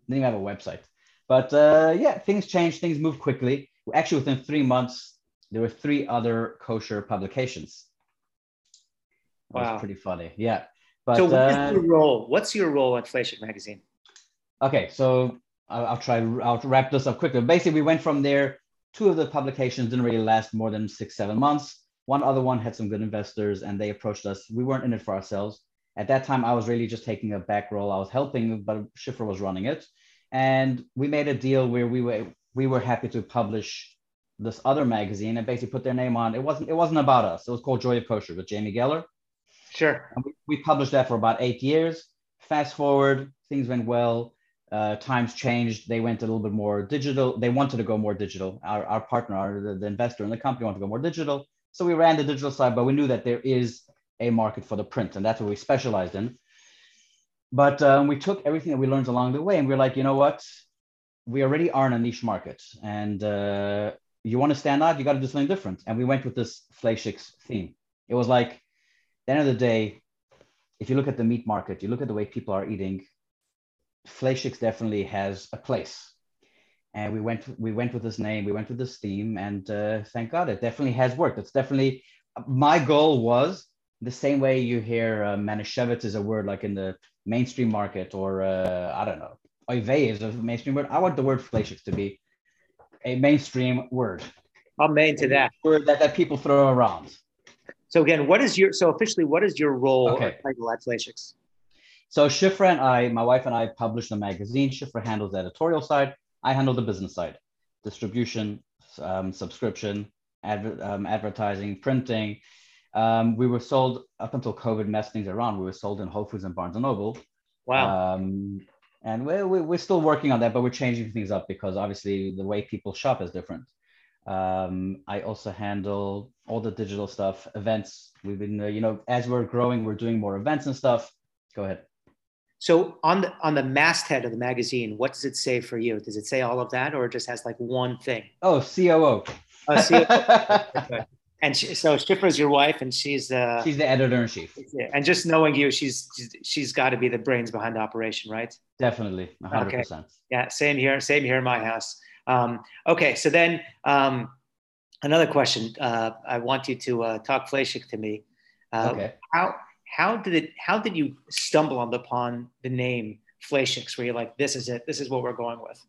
Didn't even have a website. But uh, yeah, things change, things move quickly. Actually, within three months, there were three other kosher publications. That wow. was pretty funny. Yeah. But, so, what's uh, your role? What's your role at Fleishig Magazine? Okay, so I'll, I'll, try. I'll wrap this up quickly. Basically, we went from there. Two of the publications didn't really last more than six, seven months. One other one had some good investors, and they approached us. We weren't in it for ourselves. At that time, I was really just taking a back role. I was helping, but Shifra was running it, and we made a deal where we were we were happy to publish this other magazine and basically put their name on. It wasn't it wasn't about us. It was called Joy of Kosher with Jamie Geller. Sure. And we, we published that for about eight years. Fast forward, things went well. Uh, times changed. They went a little bit more digital. They wanted to go more digital. Our, our partner, our, the, the investor in the company, wanted to go more digital. So we ran the digital side, but we knew that there is a market for the print, and that's what we specialized in. But um, we took everything that we learned along the way, and we are like, you know what? We already are in a niche market, and uh, you want to stand out, you got to do something different. And we went with this Fleishigs theme. It was like, the end of the day, if you look at the meat market, you look at the way people are eating, Fleishigs definitely has a place. And we went we went with this name, we went with this theme, and uh, thank God it definitely has worked. It's definitely my goal was the same way you hear uh, Manischewitz is a word like in the mainstream market, or uh, I don't know, Oive is a mainstream word. I want the word Fleishigs to be a mainstream word. I'm main to that word that, that people throw around. So again, what is your so officially what is your role Okay. or title at Fleishigs? So Shifra and I, my wife and I publish the magazine. Shifra handles the editorial side. I handle the business side, distribution, um, subscription, adver- um, advertising, printing. Um, we were sold up until COVID messed things around. We were sold in Whole Foods and Barnes and Noble. Wow. Um, and we're, we're we're still working on that, but we're changing things up because obviously the way people shop is different. Um, I also handle all the digital stuff, events. We've been, uh, you know, as we're growing, we're doing more events and stuff. Go ahead. So on the on the masthead of the magazine, what does it say for you? Does it say all of that, or it just has like one thing? Oh, COO. See, <laughs> okay. and she, so Shifra's your wife, and she's uh, She's the editor in chief. and just knowing you, she's she's, she's got to be the brains behind the operation, right? Definitely, 100%. Okay. Yeah, same here. Same here in my house. Um, okay, so then um, another question. Uh, I want you to uh, talk Fleishik to me. Uh, Okay. How how did it? How did you stumble upon the name Fleishigs? Where you're like, this is it. This is what we're going with.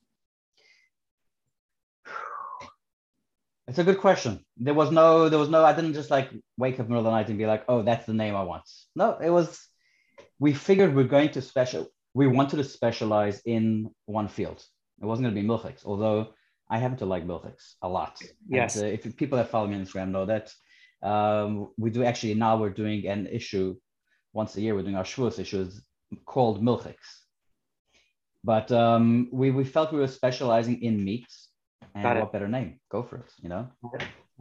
It's a good question. There was no, there was no, I didn't just like wake up in the middle of the night and be like, oh, that's the name I want. No, it was, we figured we're going to special, we wanted to specialize in one field. It wasn't going to be milchiks, although I happen to like milchiks a lot. Yes. And, uh, if people that follow me on Instagram know that um, we do actually now we're doing an issue once a year. We're doing our Shavuos issues called milchiks. But um, we, we felt we were specializing in meats. And Got it. what better name? Go for it, you know?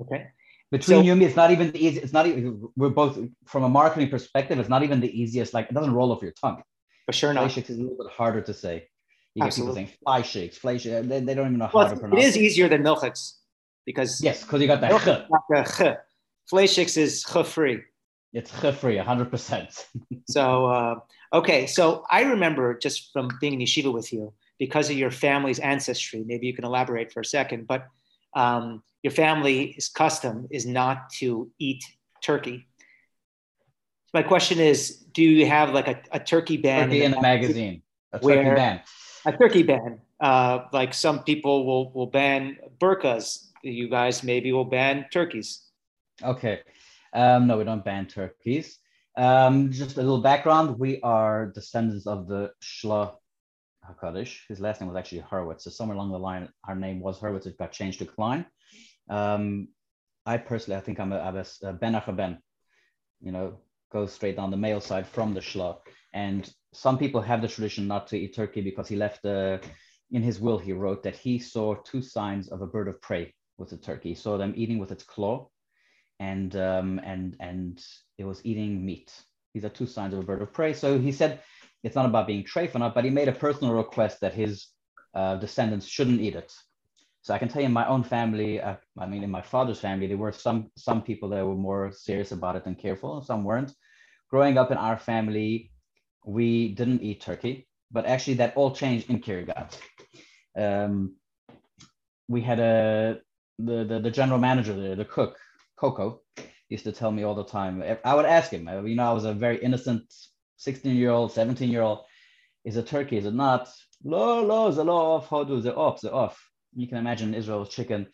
Okay. Between So- you and me, it's not even the easy. It's not even. We're both from a marketing perspective. It's not even the easiest. Like it doesn't roll off your tongue. For sure not. shakes is a little bit harder to say. You get people saying fly shakes, fly shakes. They, they don't even know how Well, to it pronounce is easier than Milchiks because Yes, because you got that. Milchiks ch. is not a ch. Fleishigs is ch free. It's ch free, hundred percent. <laughs> So uh, okay, so I remember just from being in yeshiva with you because of your family's ancestry. Maybe you can elaborate for a second, but um, your family's custom is not to eat turkey. My question is, do you have like a, a turkey ban? Turkey in the magazine. A turkey ban. A turkey ban. Uh, like some people will will ban burkas. You guys maybe will ban turkeys. Okay. Um, no, we don't ban turkeys. Um, just a little background. We are descendants of the Shla HaKadosh. His last name was actually Hurwitz. So somewhere along the line, our name was Hurwitz. It got changed to Klein. Um, I personally, I think I'm a, I'm a, a Ben Achaben. You know, goes straight down the male side from the Shla. And some people have the tradition not to eat turkey because he left uh, in his will. He wrote that he saw two signs of a bird of prey with a turkey. He saw them eating with its claw and um, and and it was eating meat. These are two signs of a bird of prey. So he said it's not about being treif or not, but he made a personal request that his uh, descendants shouldn't eat it. So I can tell you, in my own family, uh, I mean, in my father's family, there were some some people that were more serious about it and careful, and some weren't. Growing up in our family, we didn't eat turkey, but actually that all changed in Kiryat. Um, we had a the, the the general manager there, the cook, Coco, used to tell me all the time. I would ask him. You know, I was a very innocent 16 year old, 17 year old. Is it turkey? Is it not? Lo, lo, the law off. How do the off? The off. You can imagine Israel's chicken.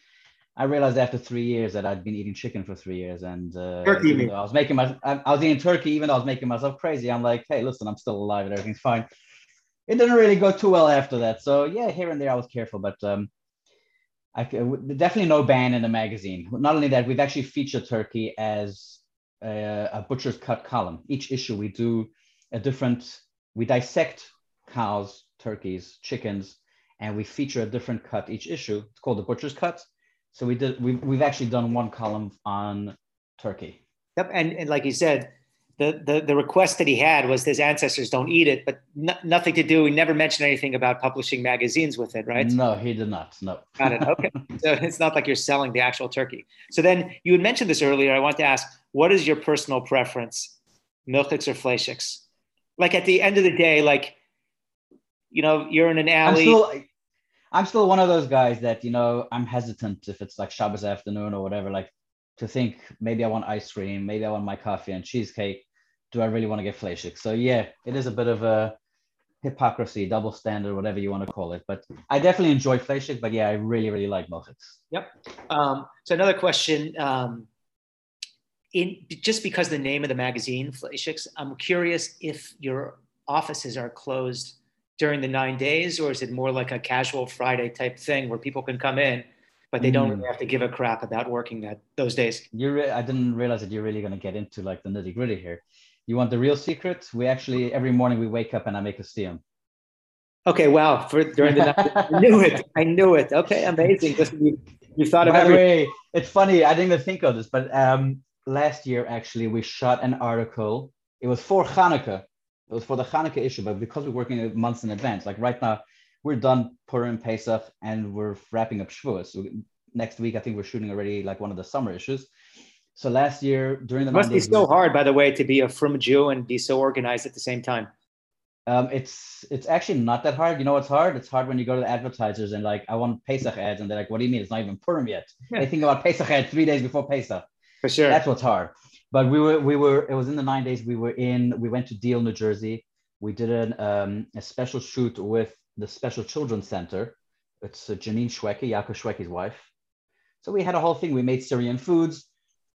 I realized after three years that I'd been eating chicken for three years, and uh, turkey. I was making my, I, was eating turkey, even though I was making myself crazy. I'm like, hey, listen, I'm still alive and everything's fine. It didn't really go too well after that. So yeah, here and there I was careful, but um, I definitely no ban in the magazine. Not only that, we've actually featured Turkey as a, a butcher's cut column. Each issue we do a different, we dissect cows, turkeys, chickens, and we feature a different cut each issue. It's called the butcher's cut. So we did, we've, we've actually done one column on turkey. Yep. And, and like you said, the, the, the request that he had was his ancestors don't eat it, but nothing to do. He never mentioned anything about publishing magazines with it, right? No, he did not. No. Got it. Okay. <laughs> so it's not like you're selling the actual turkey. So then you had mentioned this earlier. I want to ask, what is your personal preference, milchiks or fleischiks? Like at the end of the day, like, you know, you're in an alley. I'm still, I'm still one of those guys that, you know, I'm hesitant if it's like Shabbos afternoon or whatever, like to think maybe I want ice cream, maybe I want my coffee and cheesecake do I really want to get Fleischig? So yeah, it is a bit of a hypocrisy, double standard, whatever you want to call it. But I definitely enjoy Fleischig, but yeah, I really, really like Milchiks. Yep. Um, so another question, um, in just because the name of the magazine, Fleishigs, I'm curious if your offices are closed during the nine days, or is it more like a casual Friday type thing where people can come in, but they don't mm. really have to give a crap about working that those days? You, re- I didn't realize that you're really going to get into like the nitty gritty here. You want the real secret? We actually every morning we wake up and I make a steam. Okay, wow! For during the night, I knew it. I knew it. Okay, amazing. Listen, you, you thought of By every- the way, it's funny. I didn't even think of this, but um, last year actually we shot an article. It was for Hanukkah. It was for the Hanukkah issue, but because we're working months in advance, like right now, we're done Purim, Pesach, and we're wrapping up Shavuos. So next week, I think we're shooting already like one of the summer issues. So last year during the it must be so hard, by the way, to be a frum Jew and be so organized at the same time. Um, it's it's actually not that hard. You know what's hard? It's hard when you go to the advertisers and like I want Pesach ads, and they're like, "What do you mean? It's not even Purim yet." Yeah. <laughs> They think about Pesach ads three days before Pesach. For sure, that's what's hard. But we were we were it was in the nine days we were in. We went to Deal, New Jersey. We did an, um, a special shoot with the Special Children's Center. It's uh, Janine Shwekey, Yaakov Shwekey's wife. So we had a whole thing. We made Syrian foods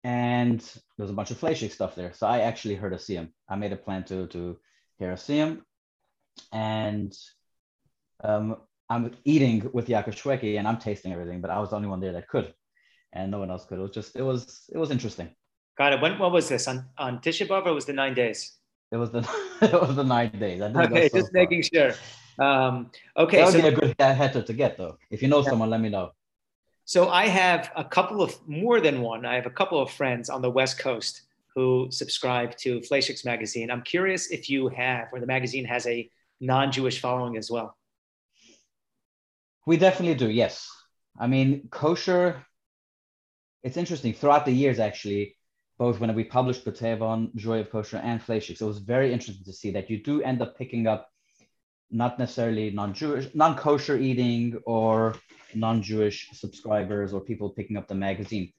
and there's a bunch of Fleischig stuff there. So I actually heard a siyum. I made a plan to to hear a siyum, and um, I'm eating with Yaakov Shwekey and I'm tasting everything, but I was the only one there that could, and no one else could. It was just it was it was interesting. Got it. When what was this on on Tisha B'av or was the nine days? It was the <laughs> it was the nine days. okay, so just far. making sure. Um, okay, that would so, be a good header to get though. If you know yeah. someone, let me know. So I have a couple of more than one. I have a couple of friends on the West Coast who subscribe to Fleishigs magazine. I'm curious if you have, or the magazine has a non-Jewish following as well. We definitely do. Yes. I mean, kosher. It's interesting. Throughout the years, actually, both when we published Bitayavon, Joy of Kosher, and so it was very interesting to see that you do end up picking up not necessarily non-Jewish, non-kosher eating or non-Jewish subscribers or people picking up the magazine.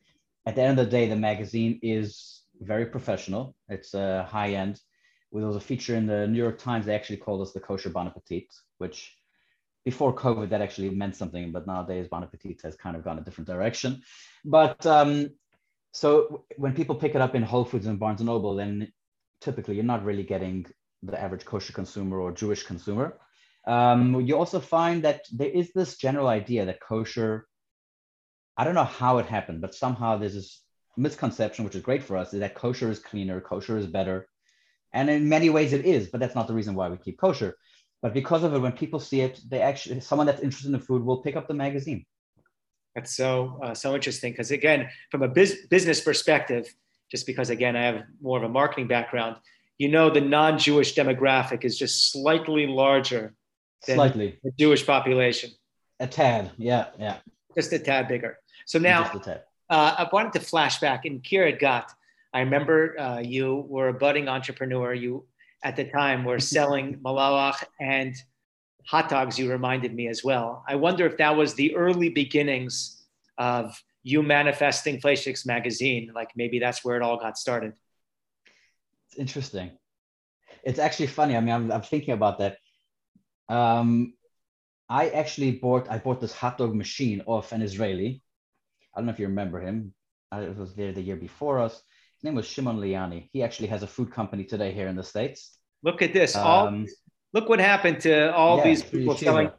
At the end of the day, the magazine is very professional. It's a uh, high end. There was a feature in the New York Times. They actually called us the kosher bon appetit, which before COVID that actually meant something, but nowadays bon appetit has kind of gone a different direction. But um, so when people pick it up in Whole Foods and Barnes and Noble, then typically you're not really getting the average kosher consumer or Jewish consumer. Um, you also find that there is this general idea that kosher, I don't know how it happened, but somehow there's this misconception, which is great for us, is that kosher is cleaner, kosher is better. And in many ways it is, but that's not the reason why we keep kosher. But because of it, when people see it, they actually, someone that's interested in the food will pick up the magazine. That's so, uh, so interesting. Because again, from a biz- business perspective, just because again, I have more of a marketing background, you know, the non Jewish demographic is just slightly larger slightly the Jewish population. A tad, yeah, yeah. Just a tad bigger. So now uh, I wanted to flash back in Kiryat Gat. I remember uh, you were a budding entrepreneur. You at the time were selling Malawach and hot dogs, you reminded me as well. I wonder if that was the early beginnings of you manifesting Fleishigs magazine. Like maybe that's where it all got started. It's interesting. It's actually funny. I mean, I'm, I'm thinking about that. Um, I actually bought I bought this hot dog machine off an Israeli. I don't know if you remember him. I was there the year before us. His name was Shimon Liani. He actually has a food company today here in the states. Look at this. all um, look what happened to all yeah, these people selling.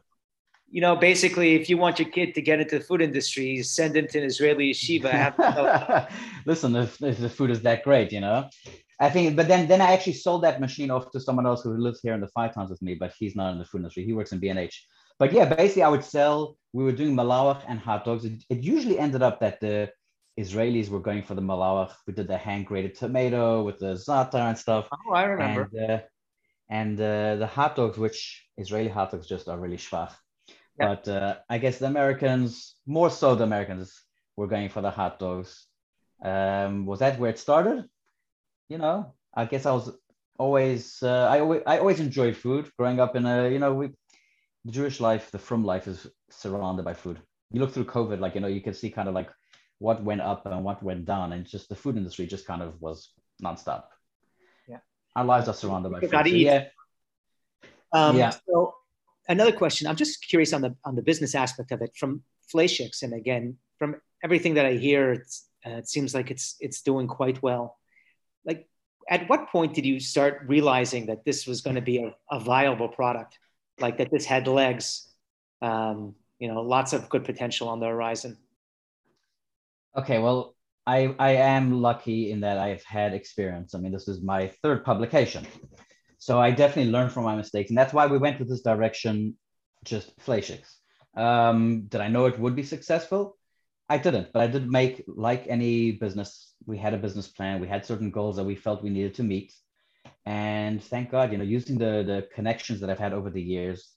You know, basically, if you want your kid to get into the food industry, send him to an Israeli yeshiva. <laughs> Listen, if, if the food is that great, you know, I think, but then then I actually sold that machine off to someone else who lives here in the five towns with me, but he's not in the food industry. He works in B&H. But yeah, basically, I would sell. We were doing malawach and hot dogs. It, it usually ended up that the Israelis were going for the malawach. We did the hand grated tomato with the za'atar and stuff. Oh, I remember. And, uh, and uh, the hot dogs, which Israeli hot dogs just are really schwach. Yeah. But uh, I guess the Americans, more so the Americans, were going for the hot dogs. Um, was that where it started? You know, I guess I was always uh, I always I always enjoyed food. Growing up in a you know we the Jewish life, the from life is surrounded by food. You look through COVID, like you know, you can see kind of like what went up and what went down, and just the food industry just kind of was nonstop. Yeah, our lives are surrounded by food. So, yeah. Um, yeah. So another question. I'm just curious on the on the business aspect of it from Fleishigs, and again from everything that I hear, it's, uh, it seems like it's it's doing quite well. Like, at what point did you start realizing that this was going to be a, a viable product? like that this had legs. Um, you know, lots of good potential on the horizon. Okay, well, I I am lucky in that I've had experience. I mean, this is my third publication, so I definitely learned from my mistakes, and that's why we went with this direction. Just Fleishigs. Um, did I know it would be successful? I didn't, but I did make like any business. We had a business plan. We had certain goals that we felt we needed to meet, and thank god you know using the the connections that i've had over the years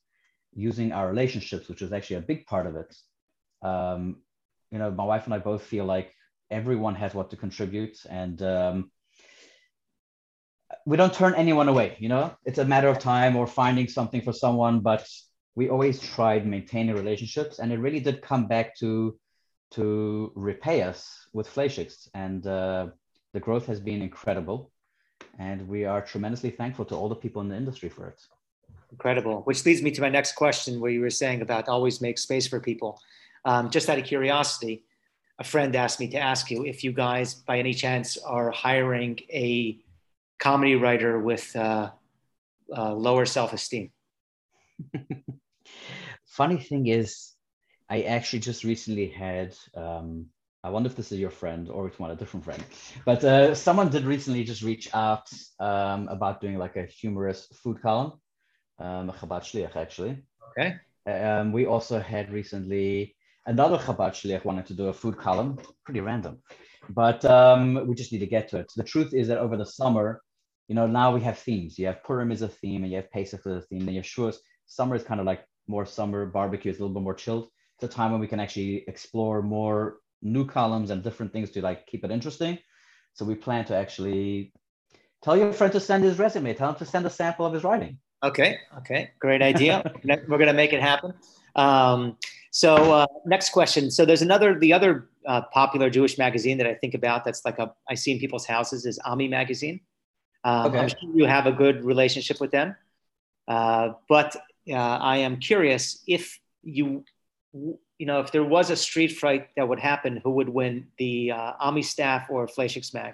using our relationships which was actually a big part of it um, you know my wife and i both feel like everyone has what to contribute and um, we don't turn anyone away you know it's a matter of time or finding something for someone but we always tried maintaining relationships and it really did come back to to repay us with Fleishigs and uh, the growth has been incredible and we are tremendously thankful to all the people in the industry for it. Incredible. Which leads me to my next question, where you were saying about always make space for people. Um, just out of curiosity, a friend asked me to ask you if you guys, by any chance, are hiring a comedy writer with uh, uh, lower self esteem. <laughs> Funny thing is, I actually just recently had um, I wonder if this is your friend or if you want a different friend. But uh, someone did recently just reach out um, about doing like a humorous food column, um, Chabad Shliach actually. Okay. Um, we also had recently another Chabad Shliach wanted to do a food column, pretty random, but um, we just need to get to it. The truth is that over the summer, you know, now we have themes. You have Purim is a theme, and you have Pesach is a theme, and you have Shavuos. Summer is kind of like more summer barbecue. It's a little bit more chilled. A time when we can actually explore more new columns and different things to like keep it interesting. So we plan to actually tell your friend to send his resume, tell him to send a sample of his writing. Okay, okay, great <laughs> idea. We're going to make it happen. Um, so uh, next question. So there's another, the other uh, popular Jewish magazine that I think about that's like a, I see in people's houses is Ami magazine. Um, okay. I'm sure you have a good relationship with them. Uh, but uh, I am curious if you you know, if there was a street fight that would happen, who would win, the uh, Ami staff or Fleishigs Mag?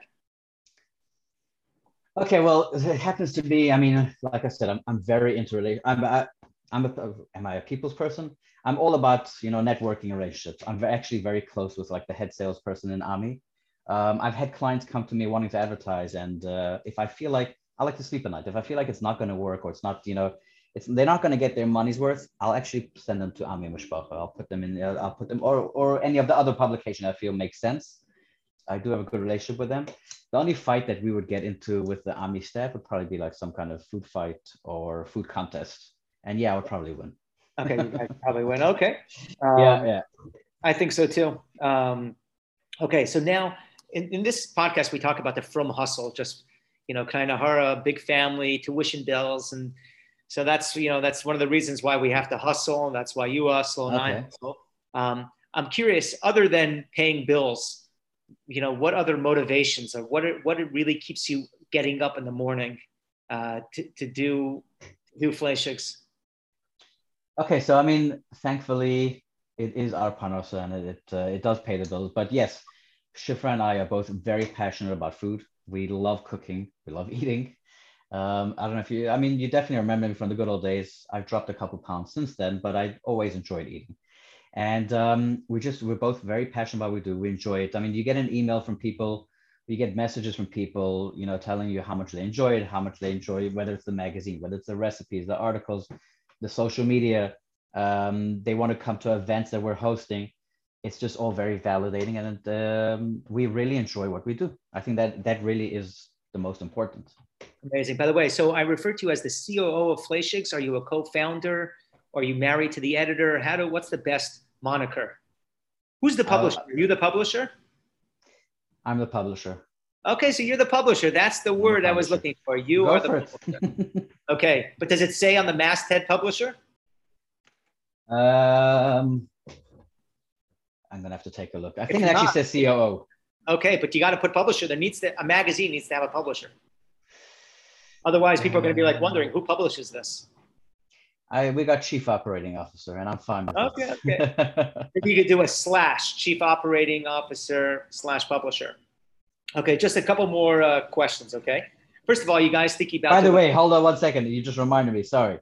Okay, well, it happens to be. I mean, like I said, I'm, I'm very into relation. I'm I, I'm a, am I a people's person? I'm all about you know networking relationships. I'm actually very close with like the head salesperson in Ami. Um, I've had clients come to me wanting to advertise, and uh, if I feel like I like to sleep at night, if I feel like it's not going to work or it's not, you know, it's they're not going to get their money's worth. I'll actually send them to Ami Mishpacha. I'll put them in. I'll put them or or any of the other publication I feel makes sense. I do have a good relationship with them. The only fight that we would get into with the Ami staff would probably be like some kind of food fight or food contest. And yeah, I would probably win. okay, I probably win. Okay. <laughs> Um, yeah, yeah. I think so too. Um, okay, so now in, in this podcast we talk about the from hustle, just you know, kind of her a big family, tuition bills, and So that's you know that's one of the reasons why we have to hustle, and that's why you hustle and I hustle. Um, I'm curious, other than paying bills, you know, what other motivations or what it, what it really keeps you getting up in the morning uh, to, to do to do Fleishigs? Okay, so I mean, thankfully, it is our panosa and it it, uh, it does pay the bills. But yes, Shifra and I are both very passionate about food. We love cooking. We love eating. Um, I don't know if you. I mean, you definitely remember me from the good old days. I've dropped a couple pounds since then, but I always enjoyed eating. And um, we just we're both very passionate about what we do. We enjoy it. I mean, you get an email from people, you get messages from people, you know, telling you how much they enjoy it, how much they enjoy it, whether it's the magazine, whether it's the recipes, the articles, the social media. Um, they want to come to events that we're hosting. It's just all very validating, and um, we really enjoy what we do. I think that that really is the most important. Amazing. By the way, so I refer to you as the COO of Fleishigs. Are you a co-founder? Are you married to the editor? How do? What's the best moniker? Who's the publisher? Are you the publisher? I'm the publisher. Okay, so you're the publisher. That's the the word I was looking for. You Go are the publisher. Okay, but does it say on the masthead publisher? um, I'm gonna have to take a look. I If think it actually not- says COO. Okay, but you got to put publisher. There needs to a magazine needs to have a publisher. Otherwise, people are going to be like wondering who publishes this. I we got chief operating officer, and I'm fine with Okay, it. <laughs> Maybe you could do a slash chief operating officer slash publisher. Okay, just a couple more uh, questions. Okay, first of all, you guys thinking about By the way, hold on one second. You just reminded me. Sorry.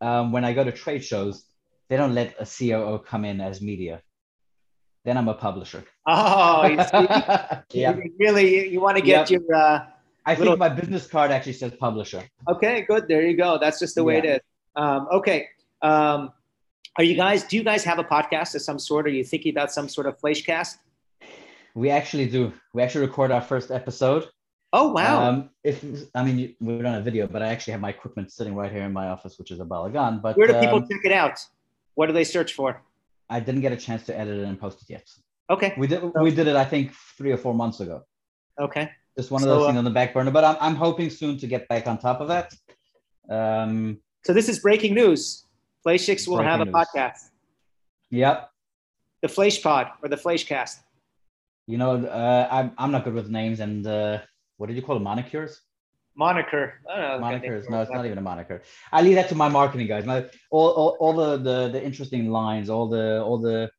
Um, when I go to trade shows, they don't let a COO come in as media. Then I'm a publisher. Oh, you <laughs> yeah. you really you want to get Yep. your. Uh, I Little- think my business card actually says publisher. okay, good. There you go. That's just the way it is. Um, okay. Um, are you guys? Do you guys have a podcast of some sort? Are you thinking about some sort of flashcast? We actually do. We actually record our first episode. Oh wow! Um, if I mean we're on a video, but I actually have my equipment sitting right here in my office, which is a Balagan. But Where do people um, check it out? What do they search for? I didn't get a chance to edit it and post it yet. Okay. We did. We did it. I think three or four months ago. Okay. Just one of those uh, things on the back burner. But I'm I'm hoping soon to get back on top of that. Um, So this is breaking news. Fleishigs will have a news. podcast, yep. the Flash Pod or the Flashcast. You know, uh, I'm I'm not good with names and uh, what did you call them? Monikers? Moniker. I don't know. Monikers. No, it's not even a moniker. I leave that to my marketing guys. My all, all, all the, the the interesting lines, all the all the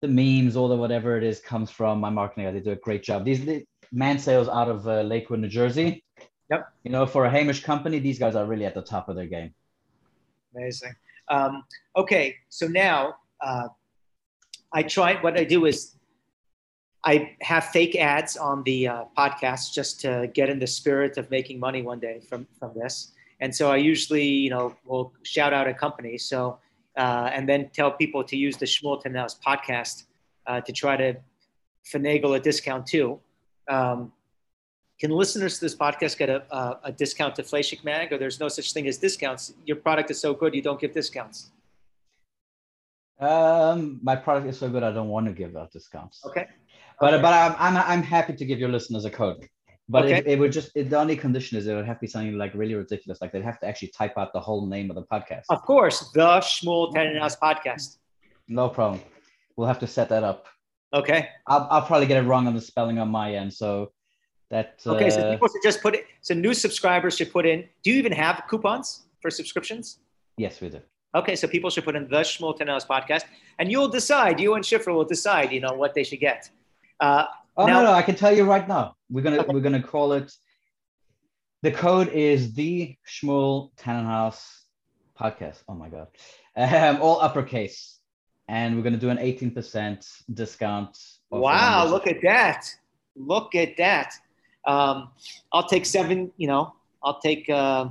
the memes, all the whatever it is comes from my marketing guys. They do a great job. These the man sales out of uh, Lakewood, New Jersey. Yep. You know, for a Hamish company, these guys are really at the top of their game. Amazing. Um, okay, so now uh, I try. What I do is I have fake ads on the uh, podcast just to get in the spirit of making money one day from from this. And so I usually, you know, will shout out a company. So uh, and then tell people to use the Shmuel Tenenhouse podcast uh, to try to finagle a discount too. Um, can listeners to this podcast get a, a, a discount to Fleishig Mag, or there's no such thing as discounts? Your product is so good, you don't give discounts. Um, my product is so good, I don't want to give out discounts. Okay. But Okay. but I'm, I'm I'm happy to give your listeners a code. But it, Okay. it would just it, the only condition is it would have to be something like really ridiculous. Like they'd have to actually type out the whole name of the podcast. Of course, the Shmuel Tenenhouse podcast. No problem. We'll have to set that up. Okay. I'll, I'll probably get it wrong on the spelling on my end. So that Okay. so uh, people should just put it. So new subscribers should put in. Do you even have coupons for subscriptions? yes, we do. Okay, so people should put in the Shmuel Tenenhouse podcast, and you'll decide. You and Shifra will decide. You know what they should get. Uh, Oh Now- no, no, I can tell you right now. We're gonna Okay. we're gonna call it. The code is the Shmuel Tenenhouse podcast. Oh my god, <laughs> um, all uppercase, and we're gonna do an eighteen percent discount. Wow, look at that. Look at that. Um, I'll take seven, you know, I'll take uh,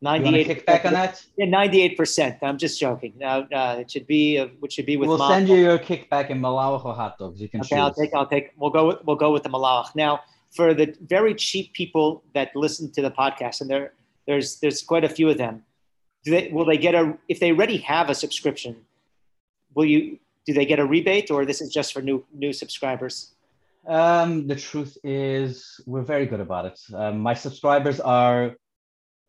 You 98. kick back on that? Yeah, 98%. I'm just joking. Now, uh, it should be, uh, which should be with we'll Mal- send you your kickback in Malawach or hot dogs. You can Okay, I'll take, I'll take, we'll go with, we'll go with the Malach. Now, for the very cheap people that listen to the podcast, and there, there's, there's quite a few of them, do they, will they get a, if they already have a subscription, will you, do they get a rebate or this is just for new, new subscribers? Um, the truth is, we're very good about it. Um, my subscribers are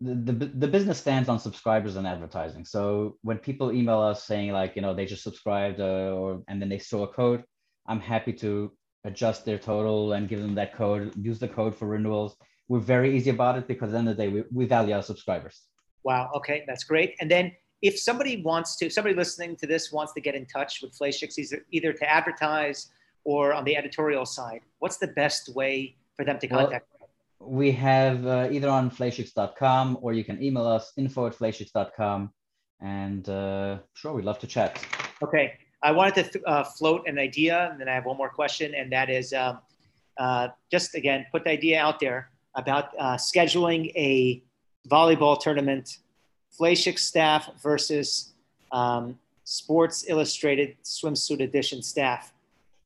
the, the, the business stands on subscribers and advertising. So when people email us saying like, you know, they just subscribed uh, or and then they saw a code, I'm happy to adjust their total and give them that code, use the code for renewals. We're very easy about it because at the end of the day, we, we value our subscribers. Wow. Okay, that's great. And then if somebody wants to, somebody listening to this wants to get in touch with Fleishigs, either, either to advertise or on the editorial side, what's the best way for them to contact well, We have uh, either on fleishigs.com or you can email us info at fleishigs.com. And uh, sure, we'd love to chat. Okay. I wanted to uh, float an idea, and then I have one more question, and that is um, uh, just again, put the idea out there about uh, scheduling a volleyball tournament, Fleishigs staff versus um, Sports Illustrated swimsuit edition staff.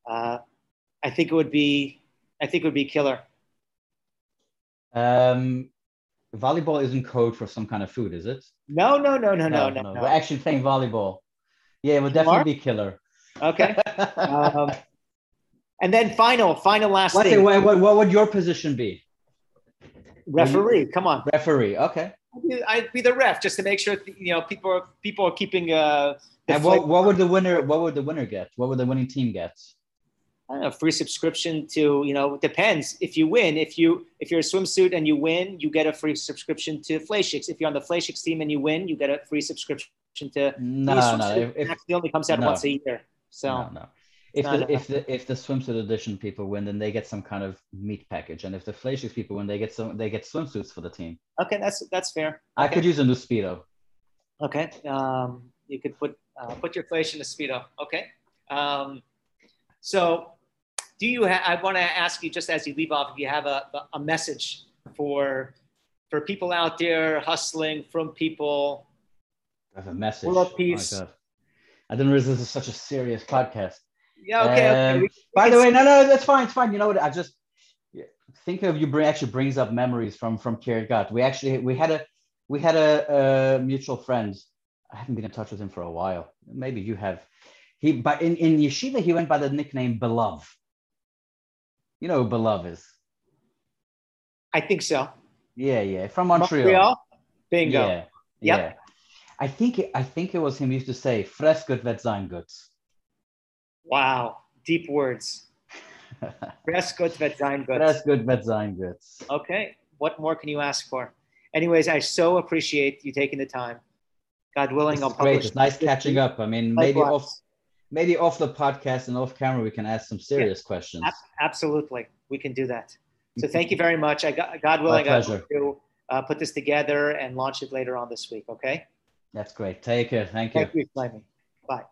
Uh, I think it would be, I think it would be killer. Um, volleyball isn't code for some kind of food, is it? No, no, no, no, no, no. no, no. We're actually playing volleyball. Yeah, it would definitely be killer. Okay. <laughs> um, and then final, final last what, thing. What, what would your position be? Referee. Come on. Referee. Okay. I'd be the ref just to make sure you know people are people are keeping. Uh, and what, what would the winner? What would the winner get? What would the winning team get? I don't know, free subscription to you know depends. If you win, if you if you're a swimsuit and you win, you get a free subscription to Fleishigs. If you're on the Fleishigs team and you win, you get a free subscription to. No, no. If, if, it only comes out no, once a year. So no, no if the, if the if the swimsuit edition people win, then they get some kind of meat package, and if the Fleishigs people win, they get some they get swimsuits for the team. Okay, that's that's fair. I could use a new speedo. Okay, um, you could put uh, put your Fleishigs in a speedo. Okay, um, so do you? Ha- I want to ask you just as you leave off, if you have a a message for for people out there hustling from people. I have a message. World peace. Oh I didn't realize this is such a serious podcast. Yeah. Okay. Um, okay. by the way, no, no, that's fine. It's fine. You know what? I just think of you. Bring actually brings up memories from from Kiryat We actually we had a we had a, a, mutual friend. I haven't been in touch with him for a while. Maybe you have. He but in in yeshiva he went by the nickname Belov. You know who Belov is? I think so. Yeah, yeah, from Montreal. Montreal? Bingo. Yeah, yep. yeah. I think it, I think it was him used to say "Fresh good vet sein good." Wow, deep words. <laughs> Press gut vet sein gut. Press gut sein gut. Okay, what more can you ask for? Anyways, I so appreciate you taking the time. God willing, I'll publish. Great. It's nice catching up. I mean, maybe off, maybe off the podcast and off camera, we can ask some serious yeah, questions. absolutely, we can do that. So <laughs> thank you very much. I got, God willing, I will uh, put this together and launch it later on this week. Okay. That's great. Take care. Thank you. Thank you. Bye.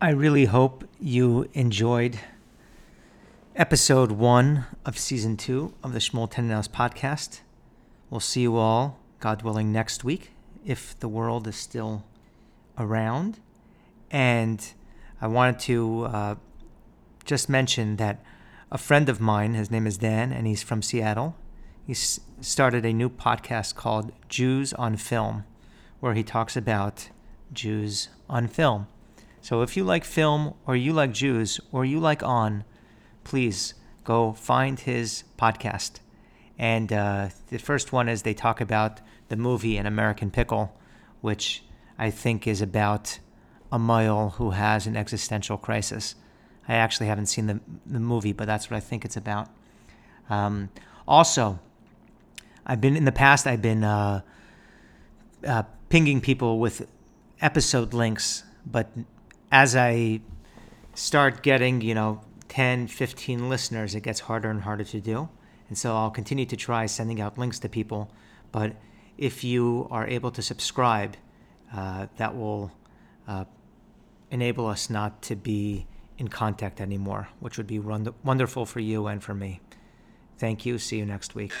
I really hope you enjoyed episode one of season two of the Shmuel Tenenhouse podcast. We'll see you all, God willing, next week if the world is still around. And I wanted to uh, just mention that a friend of mine, his name is Dan, and he's from Seattle. He's started a new podcast called Jews on Film, where he talks about Jews on film. So if you like film, or you like Jews, or you like On, please go find his podcast. And uh, the first one is they talk about the movie An American Pickle, which I think is about a male who has an existential crisis. I actually haven't seen the, the movie, but that's what I think it's about. Um, also, I've been in the past, I've been uh, uh, pinging people with episode links, but as I start getting, you know, 10, 15 listeners, it gets harder and harder to do. And so I'll continue to try sending out links to people. But if you are able to subscribe, uh, that will uh, enable us not to be in contact anymore, which would be wonderful for you and for me. Thank you. See you next week.